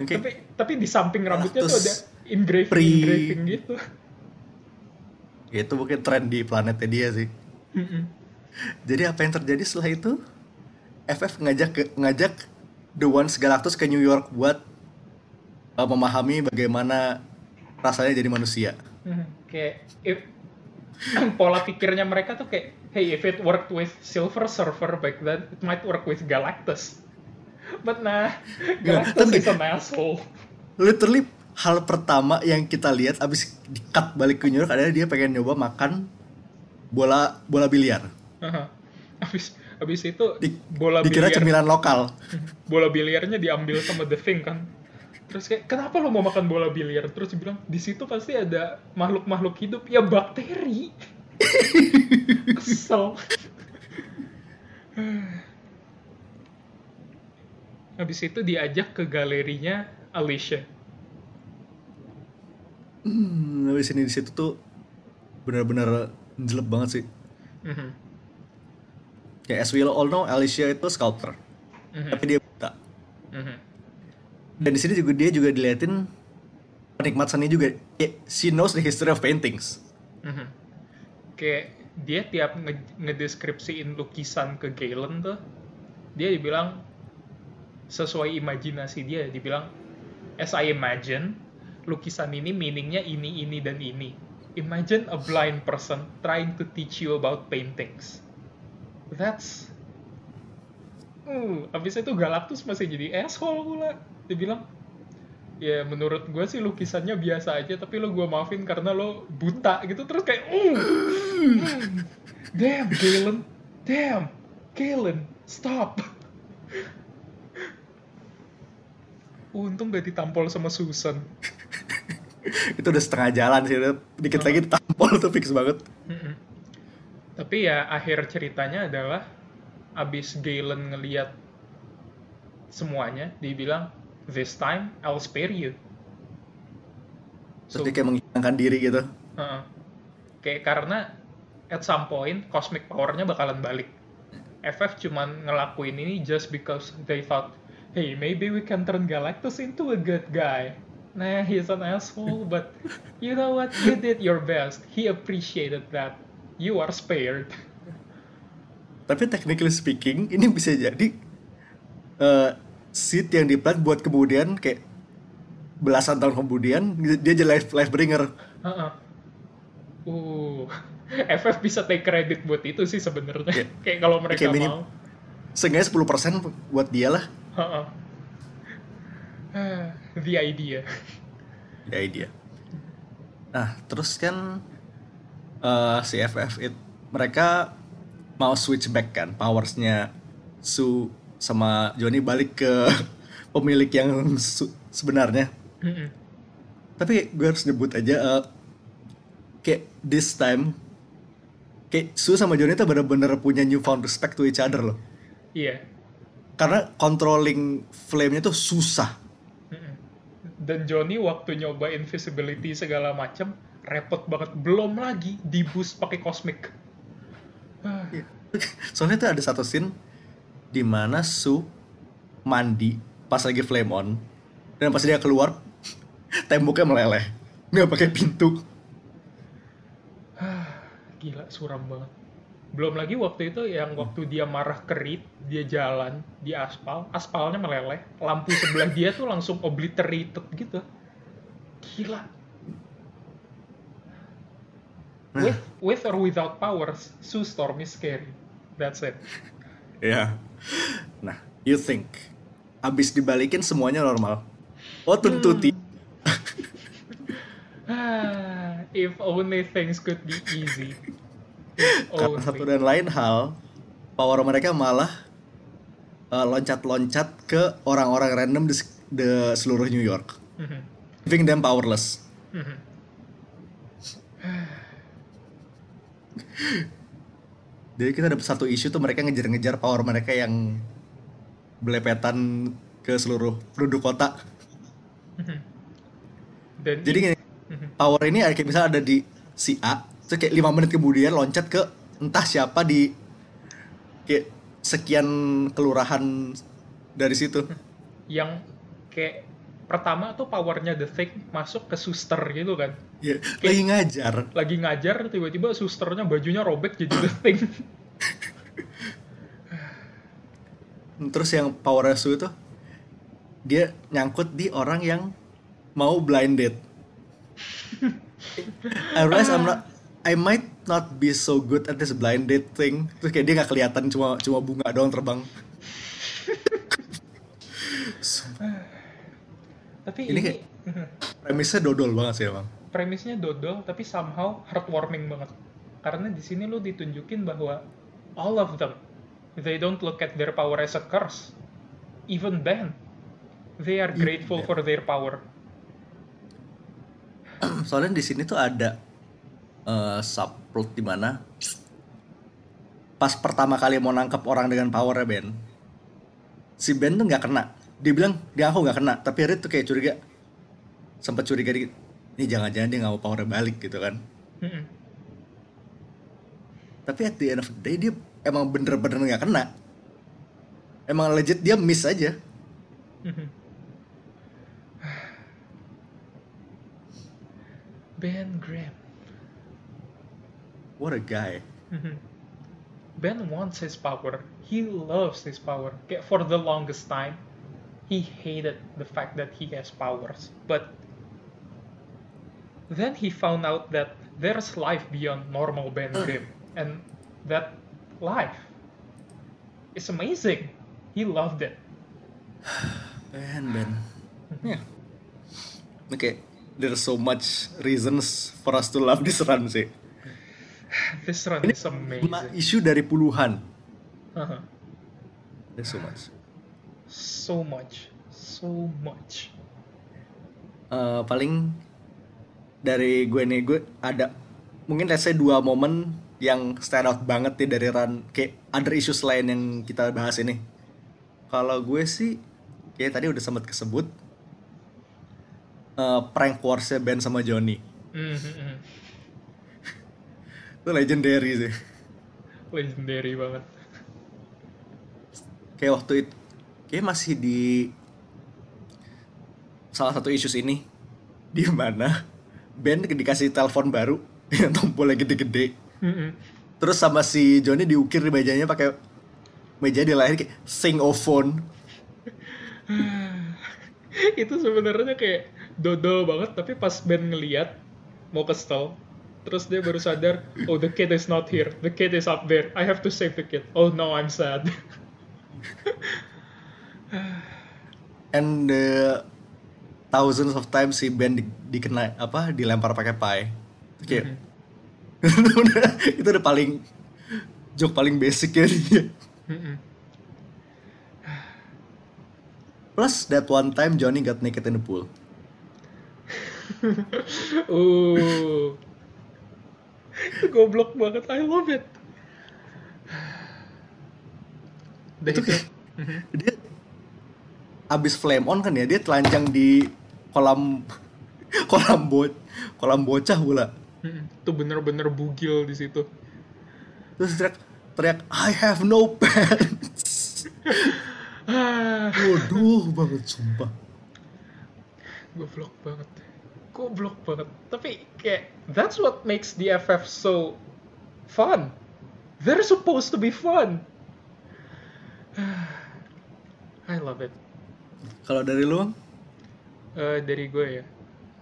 Oke. Tapi tapi di samping rambutnya tuh ada engraving pre- engraving gitu. Itu mungkin tren di planetnya dia sih. Mm-mm. Jadi apa yang terjadi setelah itu? FF ngajak ke, ngajak The Ones Galactus ke New York buat uh, memahami bagaimana rasanya jadi manusia. Mhm. kayak if, pola pikirnya mereka tuh kayak hey if it worked with Silver Surfer back then it might work with Galactus but nah Galactus tapi- is an asshole Literally hal pertama yang kita lihat abis di cut balik ke New York adalah dia pengen nyoba makan bola bola biliar. Aha. abis abis itu Di- bola Dikira biliar cemilan lokal. bola biliarnya diambil sama The Thing kan terus kayak kenapa lo mau makan bola biliar terus dia bilang di situ pasti ada makhluk makhluk hidup ya bakteri kesel habis itu diajak ke galerinya Alicia Hmm, habis ini di situ tuh benar-benar jelek banget sih. Mhm. Ya as we all know Alicia itu sculptor, Mhm. tapi dia buta. Mhm. Dan di sini juga dia juga diliatin penikmat seni juga. Ya, she knows the history of paintings. Mhm. Kayak dia tiap nge ngedeskripsiin lukisan ke Galen tuh, dia dibilang sesuai imajinasi dia, dibilang as I imagine lukisan ini meaningnya ini ini dan ini. Imagine a blind person trying to teach you about paintings. That's Uh, abis itu Galactus masih jadi asshole pula. Dia bilang, ya menurut gue sih lukisannya biasa aja, tapi lo gue maafin karena lo buta gitu. Terus kayak, uh, hmm, damn Galen, damn Galen, stop. Untung gak ditampol sama Susan. itu udah setengah jalan sih, udah dikit lagi tampol tuh fix banget. Tapi ya akhir ceritanya adalah abis Galen ngeliat semuanya, dia bilang, this time I'll spare you. Terus dia kayak menghilangkan diri gitu. Heeh. Kayak karena at some point cosmic powernya bakalan balik. FF cuman ngelakuin ini just because they thought, hey maybe we can turn Galactus into a good guy. Nah, he's an asshole, but you know what? You did your best. He appreciated that. You are spared. Tapi technically speaking, ini bisa jadi eh seed yang diplant buat kemudian kayak belasan tahun kemudian dia jadi life life bringer Heeh. Uh, FF bisa take credit buat itu sih sebenarnya. Iya. Kayak kalau mereka Kayak minim- mau. seenggaknya 10% buat dia lah The idea. ya dia nah terus kan eh, si FF it, mereka mau switch back kan powersnya Su sama Johnny balik ke pemilik yang su- sebenarnya Mm-mm. tapi gue harus nyebut aja eh, kayak this time kayak Su sama Johnny tuh bener-bener punya newfound respect to each other loh Iya. Karena controlling flame-nya tuh susah. Dan Johnny waktu nyoba invisibility segala macem repot banget. Belum lagi di boost pakai cosmic. Ah, soalnya tuh ada satu scene di mana Su mandi pas lagi flame on dan pas dia keluar temboknya meleleh nggak pakai pintu Gila, suram banget. Belum lagi waktu itu yang waktu dia marah ke Reed, dia jalan di aspal, aspalnya meleleh, lampu sebelah dia tuh langsung obliterated gitu. Gila. Nah. With, with or without powers, Sue Storm is scary. That's it. ya nah you think abis dibalikin semuanya normal oh tentu ti Ah, if only things could be easy. Karena satu only. dan lain hal power mereka malah uh, loncat-loncat ke orang-orang random di, di seluruh New York Mhm, leaving them powerless mhm. Jadi kita dapat satu isu tuh mereka ngejar-ngejar power mereka yang belepetan ke seluruh penduduk kota. Dan Jadi gini, Mhm. power ini kayak misalnya ada di si A, terus kayak lima menit kemudian loncat ke entah siapa di kayak sekian kelurahan dari situ. yang kayak pertama tuh powernya The Thing masuk ke suster gitu kan Ya, lagi ngajar. lagi ngajar tiba-tiba susternya bajunya robek jadi The Thing Terus yang power Su itu dia nyangkut di orang yang mau blinded. I realize I'm not I might not be so good at this blinded thing. Terus kayak dia nggak kelihatan cuma cuma bunga doang terbang. tapi Ini ini, kayak- Premisnya dodol banget sih emang. premisnya dodol tapi somehow heartwarming banget karena di sini lu ditunjukin bahwa all of them they don't look at their power as a curse even Ben they are grateful Ben. for their power Soalnya di sini tuh ada eh, subplot di mana pas pertama kali mau nangkep orang dengan powernya Ben, si Ben tuh nggak kena. Dia bilang dia aku nggak kena, tapi Reed tuh kayak curiga, sempat curiga dikit. Ini jangan-jangan dia nggak mau powernya balik gitu kan. Tapi at the end of the day dia emang bener-bener nggak kena. Emang legit dia miss aja. Ben Graham. What a guy. Mhm. Ben wants his power. He loves his power. For the longest time, he hated the fact that he has powers. But then he found out that there's life beyond normal Ben Grimm. And that life is amazing. He loved it. Ben, Ben. Ya. Oke, there's so much reasons for us to love this run sih. This run Ini is amazing. isu dari puluhan. Uh-huh. There's so much. So much. So much. Eh, paling dari gue nih gue ada mungkin let's say dua momen yang stand out banget nih dari run kayak other issues lain yang kita bahas ini. Kalau gue sih kayak tadi udah sempat kesebut eh, prank wars Ben sama Johnny. Mhm. Itu legendary sih. Legendary banget. kayak waktu itu kayak masih di salah satu issues ini di mana Ben dikasih telepon baru yang tombolnya gede-gede Mhm. terus sama si Johnny diukir di mejanya pakai meja di lahir kayak sing of phone itu sebenarnya kayak dodol banget tapi pas Ben ngeliat mau ke stall terus dia baru sadar oh the kid is not here the kid is up there I have to save the kid oh no I'm sad And the thousands of times si Ben di, dikena apa dilempar pakai pie. Itu Kayak itu udah itu udah paling joke paling basic ya dia. Mm-mm. Plus that one time Johnny got naked in the pool. itu goblok banget I love it Dan Itu itu kayak dia abis flame on kan ya dia telanjang di kolam kolam bo kolam bocah pula. Itu bener-bener bugil di situ Terus teriak teriak I have no pants. Waduh banget sumpah. goblok banget goblok banget. Tapi kayak that's what makes the FF so fun. They're supposed to be fun. I love it. Kalau dari lu? Eh, dari gue ya.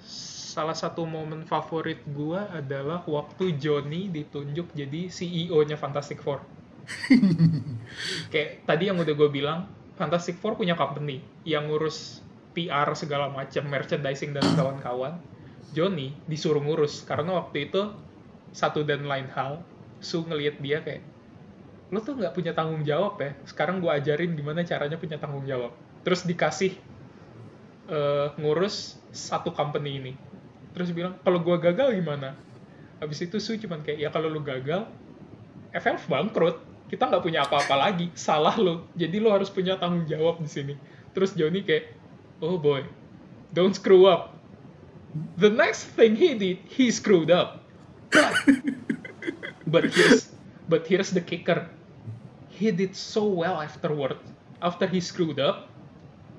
Salah satu momen favorit gue adalah waktu Johnny ditunjuk jadi CEO-nya Fantastic Four. Kayak tadi yang udah gue bilang Fantastic Four punya company yang ngurus PR segala macam merchandising dan kawan-kawan Johnny disuruh ngurus. Karena waktu itu satu dan lain hal Su ngelihat dia kayak lo tuh nggak punya tanggung jawab ya? Sekarang gue ajarin gimana caranya punya tanggung jawab. Terus dikasih eh, ngurus satu company ini. Terus bilang kalau gue gagal gimana? Habis itu Su cuman kayak ya kalau lu gagal FF bangkrut. Kita nggak punya apa-apa lagi. Salah lo jadi lo harus punya tanggung jawab di sini. Terus Johnny kayak oh boy. Don't screw up. The next thing he did he screwed up. But here's but here's the kicker. He did so well afterward after he screwed up.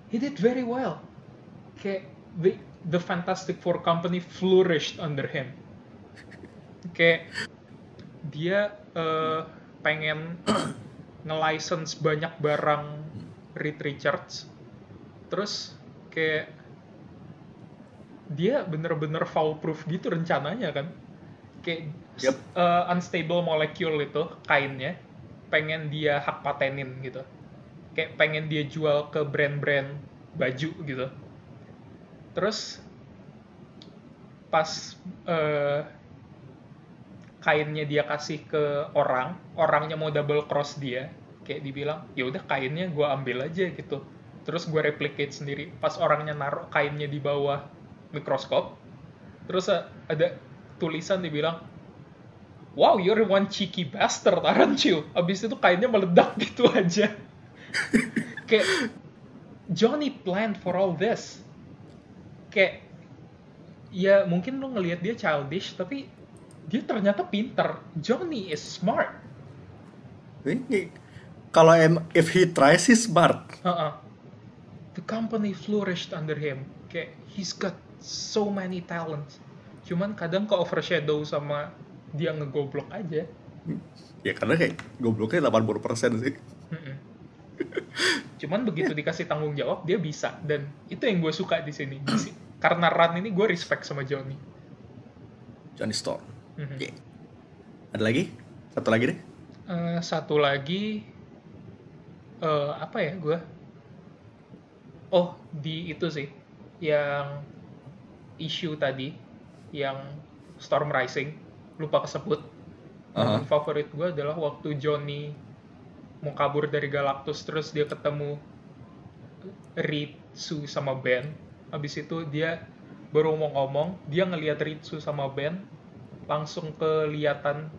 He did very well. Kayak the the Fantastic Four company flourished under him. Kayak dia eh, pengen nge-license banyak barang Reed Richards. Terus kayak dia bener-bener foul proof gitu rencananya kan? Kayak Yep. eh, unstable molecule itu kainnya pengen dia hak patenin gitu. Kayak pengen dia jual ke brand-brand baju gitu. Terus pas eh, kainnya dia kasih ke orang orangnya mau double cross dia kayak dibilang ya udah kainnya gue ambil aja gitu terus gue replicate sendiri. Pas orangnya naruh kainnya di bawah mikroskop terus ada tulisan dibilang wow you're one cheeky bastard aren't you? Abis itu kainnya meledak gitu aja. Kayak Johnny planned for all this. Kayak ya mungkin lo ngelihat dia childish tapi dia ternyata pinter. Johnny is smart. Ini kalau em if he tries he's smart. Uh-uh. The company flourished under him kayak he's got so many talents cuman kadang ke overshadow sama dia ngegoblok aja Ya karena kayak gobloknya 80% sih. Mm-mm. cuman begitu dikasih tanggung jawab dia bisa dan itu yang gue suka di sini karena run ini gue respect sama Johnny Johnny Storm. Mhm. Oke. Ada lagi? Satu lagi deh. Eh, satu lagi eh apa ya gue oh di itu sih. Yang isu tadi yang Storm Rising. Lupa kesebut. Momen favorit gue adalah waktu Johnny mau kabur dari Galactus terus dia ketemu Ritsu sama Ben. Habis itu dia baru mau ngomong dia ngelihat Ritsu sama Ben langsung kelihatan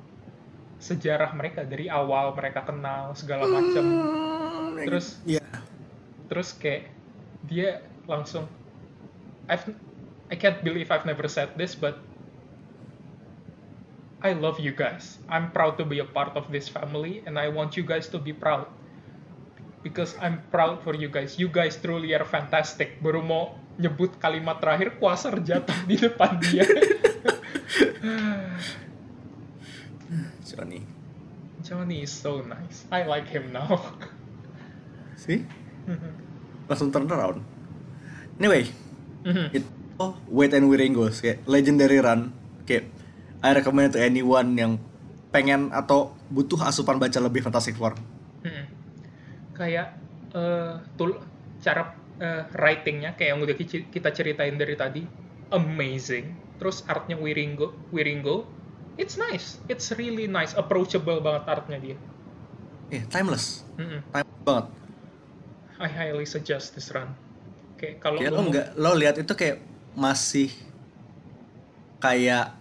sejarah mereka dari awal mereka kenal segala macam. Terus- ya terus kayak dia langsung I've I can't believe I've never said this but I love you guys. I'm proud to be a part of this family and I want you guys to be proud. Because I'm proud for you guys. You guys truly are fantastic. Baru mau nyebut kalimat terakhir, kuasar jatuh di depan dia. Johnny. Johnny is so nice. I like him now. See? Langsung turn around. Anyway, Mhm. it- oh Wait and Wiringos kayak legendary run kayak I recommend to anyone yang pengen atau butuh asupan baca lebih Fantastic Four Mm-mm. Kayak eh tul cara eh, writingnya kayak yang udah kita ceritain dari tadi amazing. Terus artnya Wiringo, Wiringo, it's nice, it's really nice, approachable banget artnya dia. eh timeless Mm-mm. timeless banget I highly suggest this run. Kayak kalau kayak lu lo nggak lo lihat itu kayak masih kayak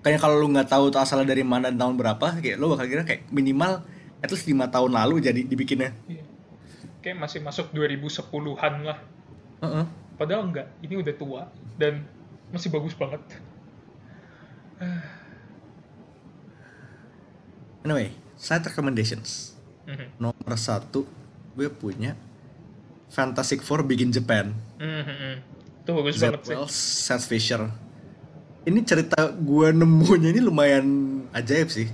kayak kalau lu nggak tahu itu asalnya dari mana dan tahun berapa kayak lo bakal kira kayak minimal at least lima tahun lalu jadi dibikinnya Iya. Kayak masih masuk 2010-an lah. Heeh. Padahal enggak, ini udah tua dan masih bagus banget. anyway side recommendations Mhm. nomor satu gue punya Fantastic Four Begin Japan Mhm. Itu bagus Zed banget sih. Wells, Seth Fisher ini cerita gue nemunya ini lumayan ajaib sih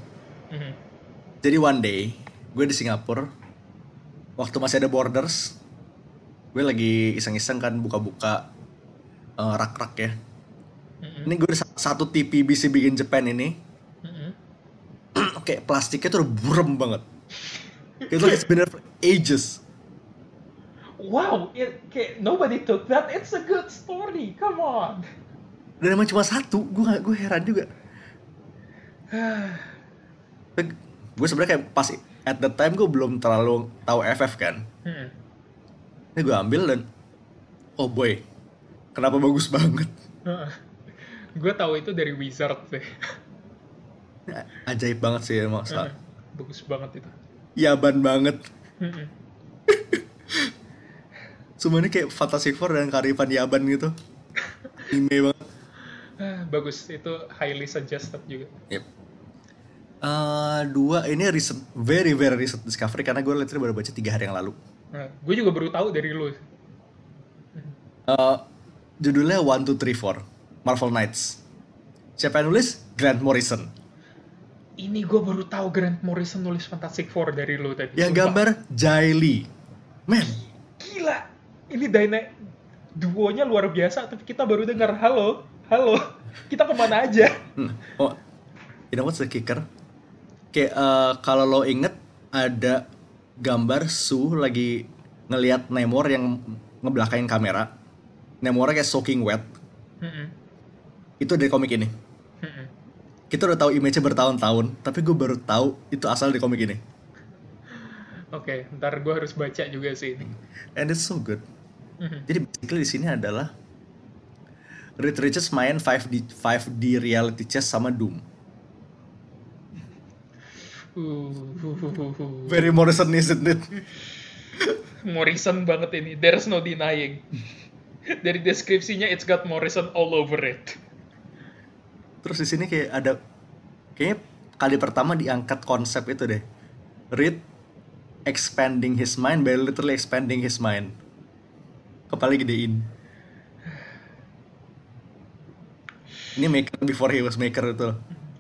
Mhm. jadi one day gue di Singapura waktu masih ada borders gue lagi iseng-iseng kan buka-buka eh, rak-rak ya Mhm. ini gue satu TV BC Begin Japan ini Mhm. kayak plastiknya tuh udah burem banget itu it's been there for ages Wow, it, kayak nobody took that. It's a good story. Come on. dan emang cuma satu gue gak- gue heran juga gue sebenarnya kayak pas at the time gue belum terlalu tahu FF kan Mhm. ini gue ambil dan oh boy kenapa bagus banget Gue tahu itu dari Wizard deh. ajaib banget sih emang Sa- bagus banget itu. yaban banget Mhm. semuanya kayak Fantastic Four dan kearifan yaban gitu anime banget Ah, bagus itu highly suggested juga. yep. Eh, dua ini recent very very recent discovery karena gue literally baru baca tiga hari yang lalu Nah, gue juga baru tahu dari lu. Eh, judulnya One Two Three Four Marvel Knights siapa yang nulis Grant Morrison Ini gue baru tahu Grant Morrison nulis Fantastic Four dari lu tadi. yang Sumpah. gambar Jai Lee man Gila. Ini dyna duonya luar biasa, tapi kita baru dengar halo, halo. Kita ke mana aja? Hmm. Oh, you know what's the kicker? Kayak eh, kalau lo inget ada gambar Sue lagi ngelihat Namor yang ngebelakangin kamera. Namornya kayak soaking wet. Mhm. Itu dari komik ini. Mhm. Kita udah tahu image-nya bertahun-tahun, tapi gue baru tahu itu asal dari komik ini. Oke, ntar gue harus baca juga sih ini. And it's so good. Mhm. Jadi basically di sini adalah Reed Richards main 5D 5D reality chess sama Doom. Uh. Very Morrison isn't it? Morrison banget ini. There's no denying. Dari deskripsinya, it's got Morrison all over it. Terus di sini kayak ada kayaknya kali pertama diangkat konsep itu deh. Reed expanding his mind by literally expanding his mind. Kepala gedein. Ini maker before he was maker itu.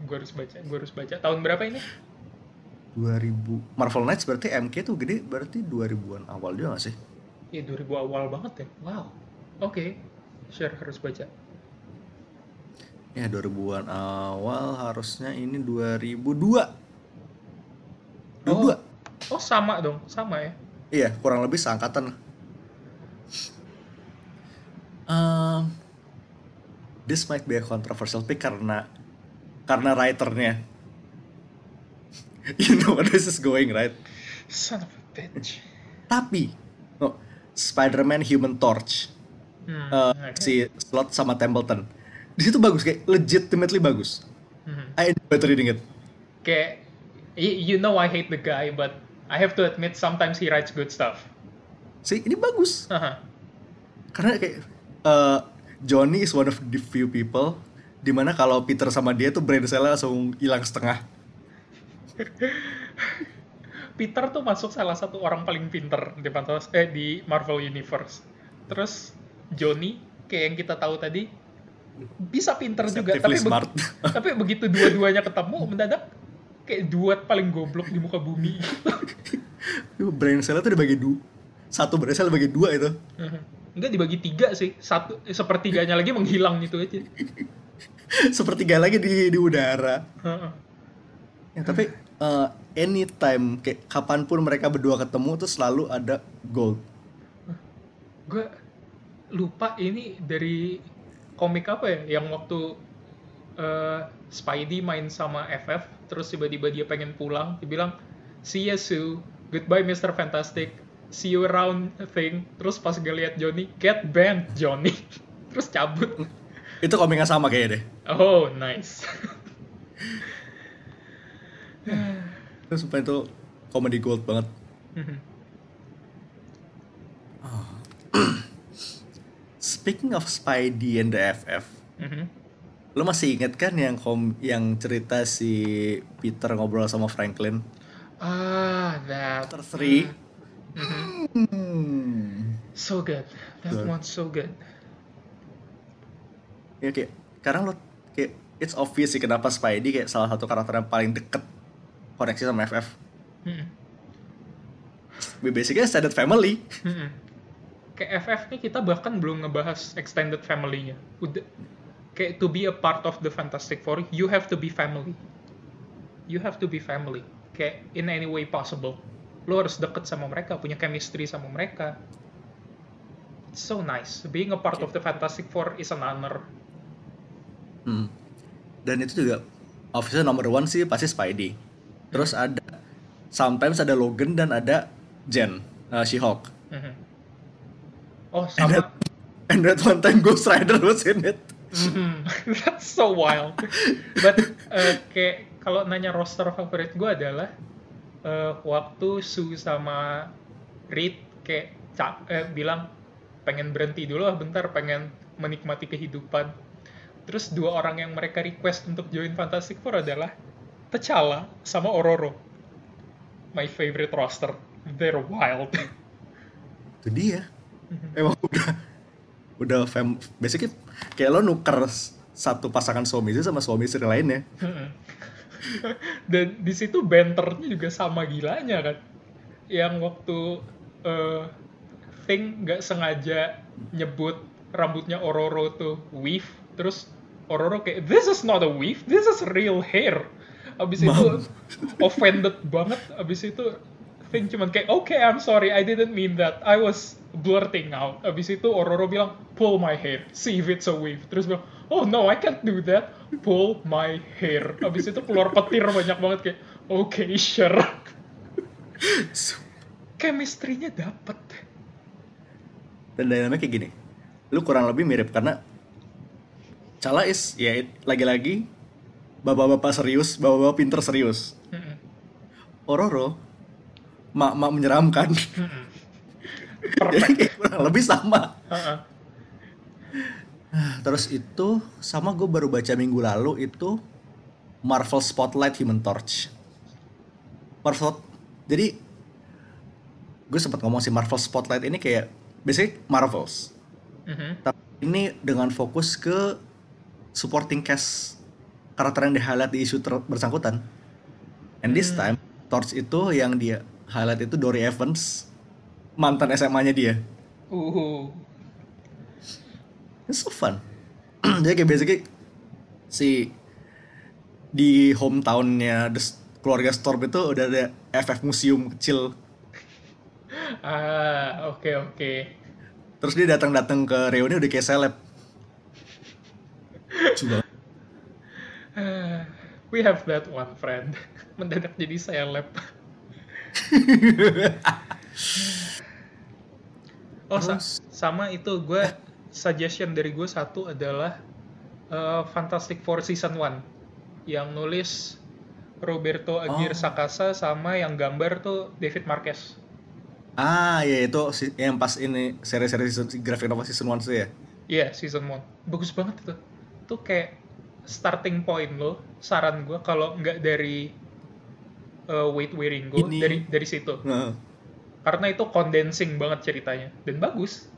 Gue harus baca, gue harus baca. Tahun berapa ini? 2000 Marvel Knights berarti MK tuh gede berarti 2000-an awal juga gak sih? Ya 2000 awal banget ya. Wow. Oke. Sure, harus baca. Ya 2000-an awal harusnya ini 2002. 22. Oh. Oh sama dong, sama ya. Iya, kurang lebih seangkatan lah. Um, this might be a controversial pick karena karena writernya. you know where this is going, right? Son of a bitch. Tapi, no, Spider-Man Human Torch, Hmm, uh, oke. si Slot sama Templeton, di situ bagus kayak legitimately bagus. Mhm. I enjoyed reading it. Kayak, you know I hate the guy, but I have to admit sometimes he writes good stuff. See, ini bagus. Haha. Karena kayak uh, Johnny is one of the few people di mana kalau Peter sama dia tuh brain cell langsung hilang setengah. Peter tuh masuk salah satu orang paling pinter di Fantas eh di Marvel Universe. Terus Johnny kayak yang kita tahu tadi bisa pinter juga tapi Deceptively be- smart. tapi begitu dua-duanya ketemu mendadak kayak duet paling goblok di muka bumi. brain cell tuh dibagi dua satu berhasil bagi dua itu. Enggak dibagi tiga sih, satu eh, sepertiganya lagi menghilang gitu aja. Sepertiga lagi di di udara. Ya, tapi eh, anytime kayak kapan pun mereka berdua ketemu tuh selalu ada gold. gue lupa ini dari komik apa ya yang waktu eh, Spidey main sama FF terus tiba-tiba dia pengen pulang dia bilang see ya Sue goodbye Mr. Fantastic see you around thing terus pas gue liat Johnny get banned Johnny terus cabut Itu komik yang sama kayaknya deh. oh nice Terus supaya itu comedy gold banget. Speaking of Spidey and the FF, Mhm. lo masih inget kan yang kom yang cerita si Peter ngobrol sama Franklin? ah that Chapter 3. Mhm. Hmm. so good that Good. one's so good Ya kayak sekarang lo kayak it's obvious sih kenapa Spidey kayak salah satu karakter yang paling deket koneksi sama FF. Mhm. Basically extended family. Mm-mm. Kayak FF nih kita bahkan belum ngebahas extended family-nya. Udah kayak to be a part of the Fantastic Four, you have to be family. You have to be family. Kayak in any way possible. Lo harus deket sama mereka, punya chemistry sama mereka. It's so nice. Being a part of the Fantastic Four is an honor. Hmm. Dan itu juga official number one sih pasti Spidey. Terus ada sometimes ada Logan dan ada Jen, uh, She-Hulk. Mhm. Oh, And that, sama. and that one time Ghost Rider was in it. Mhm. That's so wild. But uh, kayak kalau nanya roster favorit gue adalah uh, waktu Sue sama Reed kayak ca- eh, bilang pengen berhenti dulu lah bentar pengen menikmati kehidupan. Terus dua orang yang mereka request untuk join Fantastic Four adalah T'Challa sama Ororo. My favorite roster. They're wild. Itu dia. Emang udah udah fam basically kayak lo nuker satu pasangan suami istri sama suami istri lainnya. Dan di situ banternya juga sama gilanya kan. Yang waktu eh Thing nggak sengaja nyebut rambutnya Ororo tuh weave, terus Ororo kayak this is not a weave, this is real hair. Abis itu Mam. offended banget. Abis itu Thing cuman kayak okay I'm sorry I didn't mean that. I was blurting out. Abis itu Ororo bilang pull my hair, see if it's a weave. Terus bilang oh no I can't do that. Pull my hair. Abis itu keluar petir banyak banget kayak okay sure. Chemistry-nya dapet. Dan dynamic kayak gini. Lu kurang lebih mirip karena Cala is ya lagi-lagi bapak-bapak serius, bapak-bapak pinter serius. Ororo mak-mak menyeramkan. Mm-mm. Jadi kurang lebih sama. Uh-uh. Terus itu sama gue baru baca minggu lalu itu Marvel Spotlight Human Torch. Marvel jadi gue sempat ngomong si Marvel Spotlight ini kayak basically Marvels. Mhm. Tapi ini dengan fokus ke supporting cast karakter yang di highlight di isu ter- bersangkutan. And this time Torch itu yang dia highlight itu Dory Evans mantan SMA-nya dia. Uh. It's so fun. Jadi kayak basically si di hometownnya keluarga Storm itu udah ada FF museum kecil. Ah, oke oke. Terus dia datang-datang ke reuni udah kayak seleb. Coba. We have that one friend. Mendadak jadi seleb. oh, sa- sama itu gue suggestion dari gue satu adalah uh, Fantastic Four season 1 yang nulis Roberto Aguirre Oh. Sacasa sama yang gambar tuh David Marquez. Ah, ya itu yang pas ini seri-seri season, graphic novel season 1 sih ya. Iya, season 1. Bagus banget itu. Itu kayak starting point lo, saran gue kalau nggak dari uh, Wait Wiringo, Ini. dari dari situ. Nah, Karena itu condensing banget ceritanya dan bagus,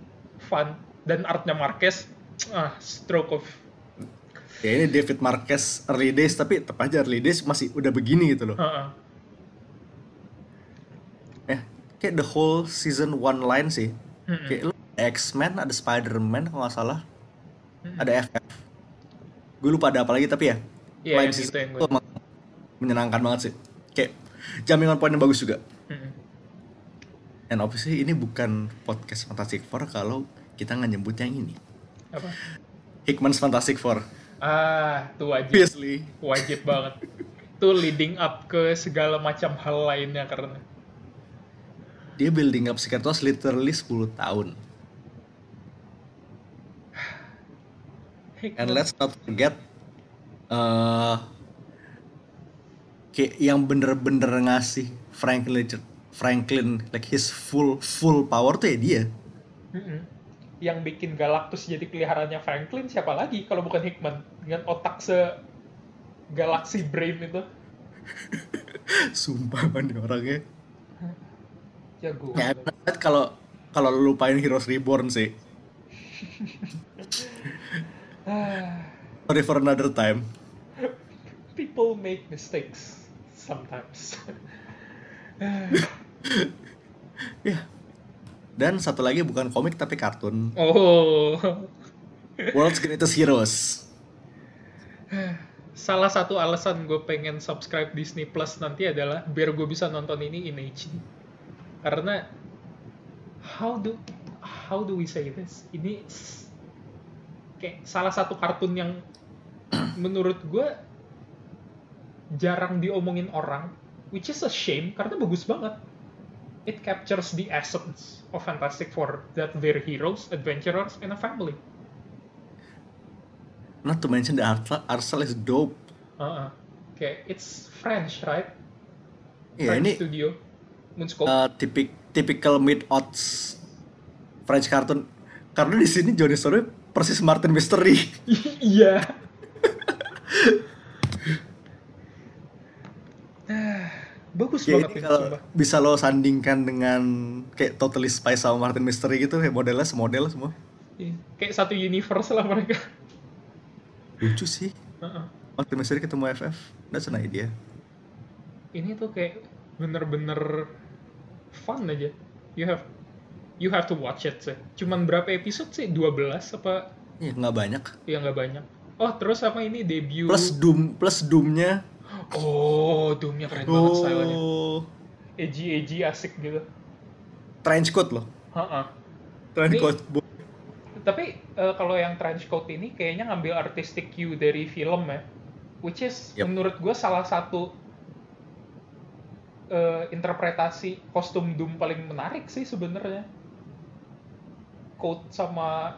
fun dan artnya Marquez, ah stroke of ya ini David Marquez early days tapi tetap aja early days masih udah begini gitu loh. Heeh. Eh, kayak the whole season one line sih. Mm-mm. Kayak ada X-Men, ada Spider-Man kalau nggak salah, Mm-mm. ada FF. Gue lupa ada apa lagi tapi ya. Iya, line season itu yang itu gue. menyenangkan banget sih. Kayak jaminan poinnya bagus juga. Mm-mm. And obviously ini bukan podcast Fantastic Four kalau kita nggak nyebut yang ini. Apa? Hickman's Fantastic Four. Ah, itu wajib. Obviously. Wajib banget. Itu leading up ke segala macam hal lainnya karena Dia building up Secret Wars literally 10 tahun. And let's not forget eh kayak yang bener-bener ngasih Franklin Franklin like his full full power tuh ya dia. Mm-mm. Yang bikin Galactus jadi peliharaannya Franklin siapa lagi kalau bukan Hickman dengan otak se galaxy brain itu Sumpah man orangnya. jago. Ya, banget kalau kalau lu lupain Heroes Reborn sih. Sorry for another time. People make mistakes sometimes. Ya. Dan satu lagi bukan komik tapi kartun. oh, World's Greatest Heroes. salah satu alasan gue pengen subscribe Disney Plus nanti adalah biar gue bisa nonton ini in HD. Karena how do how do we say this? Ini kayak salah satu kartun yang menurut gue jarang diomongin orang, which is a shame karena bagus banget. It captures the essence of Fantastic Four that they're heroes, adventurers, and a family. Not to mention the art, art style is dope. Uh-uh. Kayak it's French, right? Ya French ini studio. Moonscope. uh, tipik typical mid odds French cartoon. Karena di sini Johnny Storm persis Martin Mystery. Iya. Bagus ya banget ini kalau sumpah. bisa lo sandingkan dengan kayak Totally Spy sama Martin Mystery gitu, ya modelnya semodel semua. Iya. Kayak satu universe lah mereka. Lucu sih. Uh-uh. Martin Mystery ketemu FF. That's an idea. Ini tuh kayak bener-bener fun aja. You have you have to watch it sih. Cuman berapa episode sih? 12 apa? Ya nggak banyak. Ya nggak banyak. Oh terus apa ini debut? Plus Doom, plus Doomnya. Oh, Doom-nya keren banget stylenya. Oh, Edgy-edgy asik gitu. trench coat loh. Ha-ha. Trench coat. Tapi eh, kalau yang trench coat ini kayaknya ngambil artistic cue dari film ya, which is Yep. menurut gue salah satu eh, interpretasi kostum Doom paling menarik sih sebenarnya. Coat sama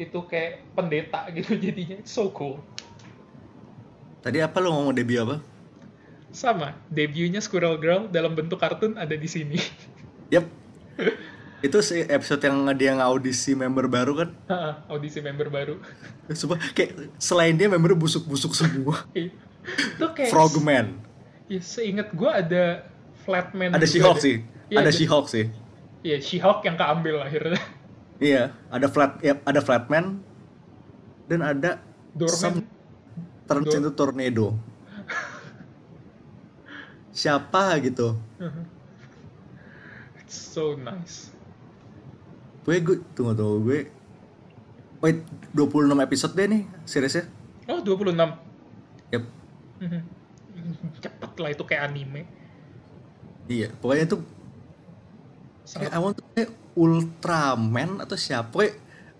itu kayak pendeta gitu jadinya, so cool. Tadi apa lo ngomong debut apa? Sama, debutnya Squirrel Girl dalam bentuk kartun ada di sini. Yap. Itu sih episode yang dia ngaudisi member baru kan. Ha-ha, Audisi member baru. Sumpah kayak selain dia member busuk-busuk semua. itu kayak Frogman. Ya, seingat gue ada Flatman. Ada She-Hulk sih. Iya, Ada She-Hulk sih. Iya, She-Hulk yang keambil akhirnya. Iya, ada flat ya, ada Flatman dan ada Doorman. some turns into tornado. Siapa gitu? It's so nice. Gue gue tunggu tunggu gue. Wait, 26 episode deh nih seriesnya. Oh, 26. Yap. Mhm. Cepet lah itu kayak anime. Iya, pokoknya itu kayak I want to say Ultraman atau siapa?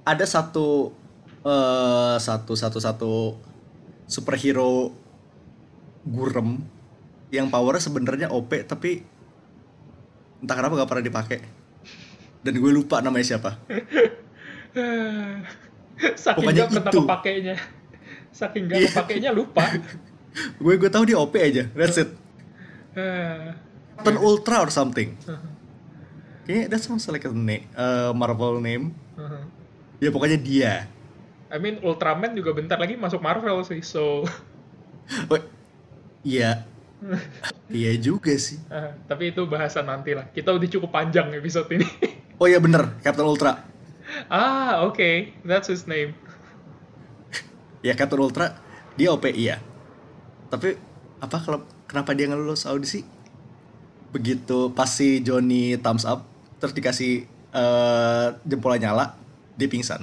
Ada satu eh satu satu satu superhero gurem yang powernya sebenarnya OP tapi entah kenapa gak pernah dipakai. Dan gue lupa namanya siapa. Saking Pokoknya gak pernah itu. kepakainya. Saking gak Iya. kepakainya lupa. gue gue tahu dia OP aja. That's it. Eh, Captain Ultra or something. Kayaknya that sounds like a na- uh, Marvel name. mhm. Ya pokoknya dia. I mean, Ultraman juga bentar lagi masuk Marvel sih, so... Wait, iya. iya juga sih. eh, tapi itu bahasan nanti lah. Kita udah cukup panjang episode ini. Oh iya bener, Captain Ultra. ah, oke. That's his name. Ya Captain Ultra, dia OP iya. Tapi apa kalau kenapa dia nggak lulus audisi? begitu pas si Johnny thumbs up terus dikasih eh, jempolnya nyala dia pingsan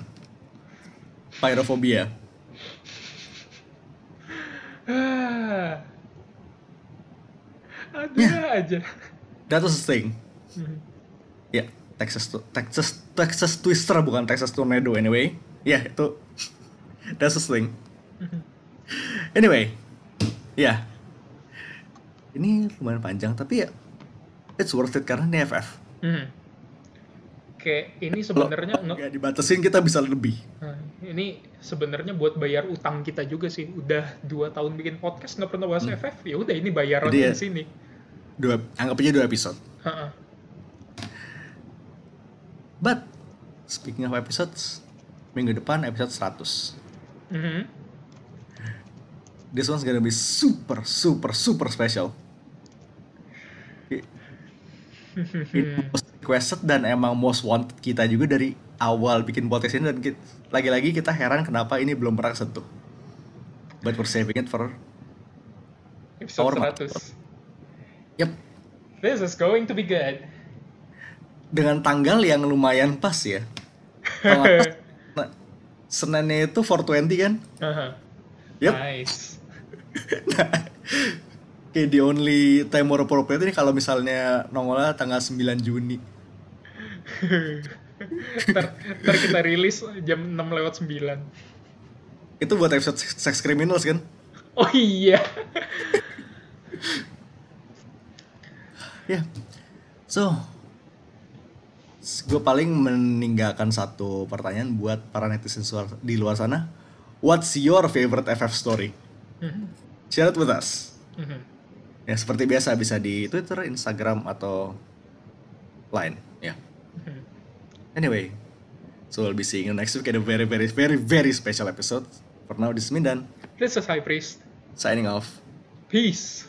pyrophobia. Ada Ya. aja. that was the thing Mhm. ya Texas tu- Texas Texas Twister bukan Texas Tornado anyway ya itu that's the thing anyway ya ini lumayan panjang tapi ya it's worth it karena ini FF Mhm. Kayak ini sebenarnya nggak dibatasin kita bisa lebih Nah, ini sebenarnya buat bayar utang kita juga sih. Udah dua tahun bikin podcast nggak pernah bahas FF. Ya udah ini bayaran Hmm. Ya- di sini. dua anggap aja dua episode Ha-ha. but speaking of episodes minggu depan episode 100 Mhm. this one's gonna be super super super special ini most requested dan emang most wanted kita juga dari awal bikin podcast ini dan lagi-lagi kita heran kenapa ini belum pernah sentuh but we're saving it for Episode Power 100. yep This is going to be good. dengan tanggal yang lumayan pas ya nah, Seninnya itu 420 kan Aha. Yep. Nice. Kayak the only time more appropriate ini kalau misalnya nongolnya tanggal 9 Juni ntar, ntar kita rilis jam 6 lewat 9. itu buat episode sex criminals kan Oh iya. ya so gue paling meninggalkan satu pertanyaan buat para netizen di luar sana what's your favorite FF story Mhm. share it with us Mhm. ya seperti biasa bisa di Twitter Instagram atau lain. Anyway so we'll be seeing you next week in a very very very very special episode for now this is Mindan This is High Priest. signing off Peace.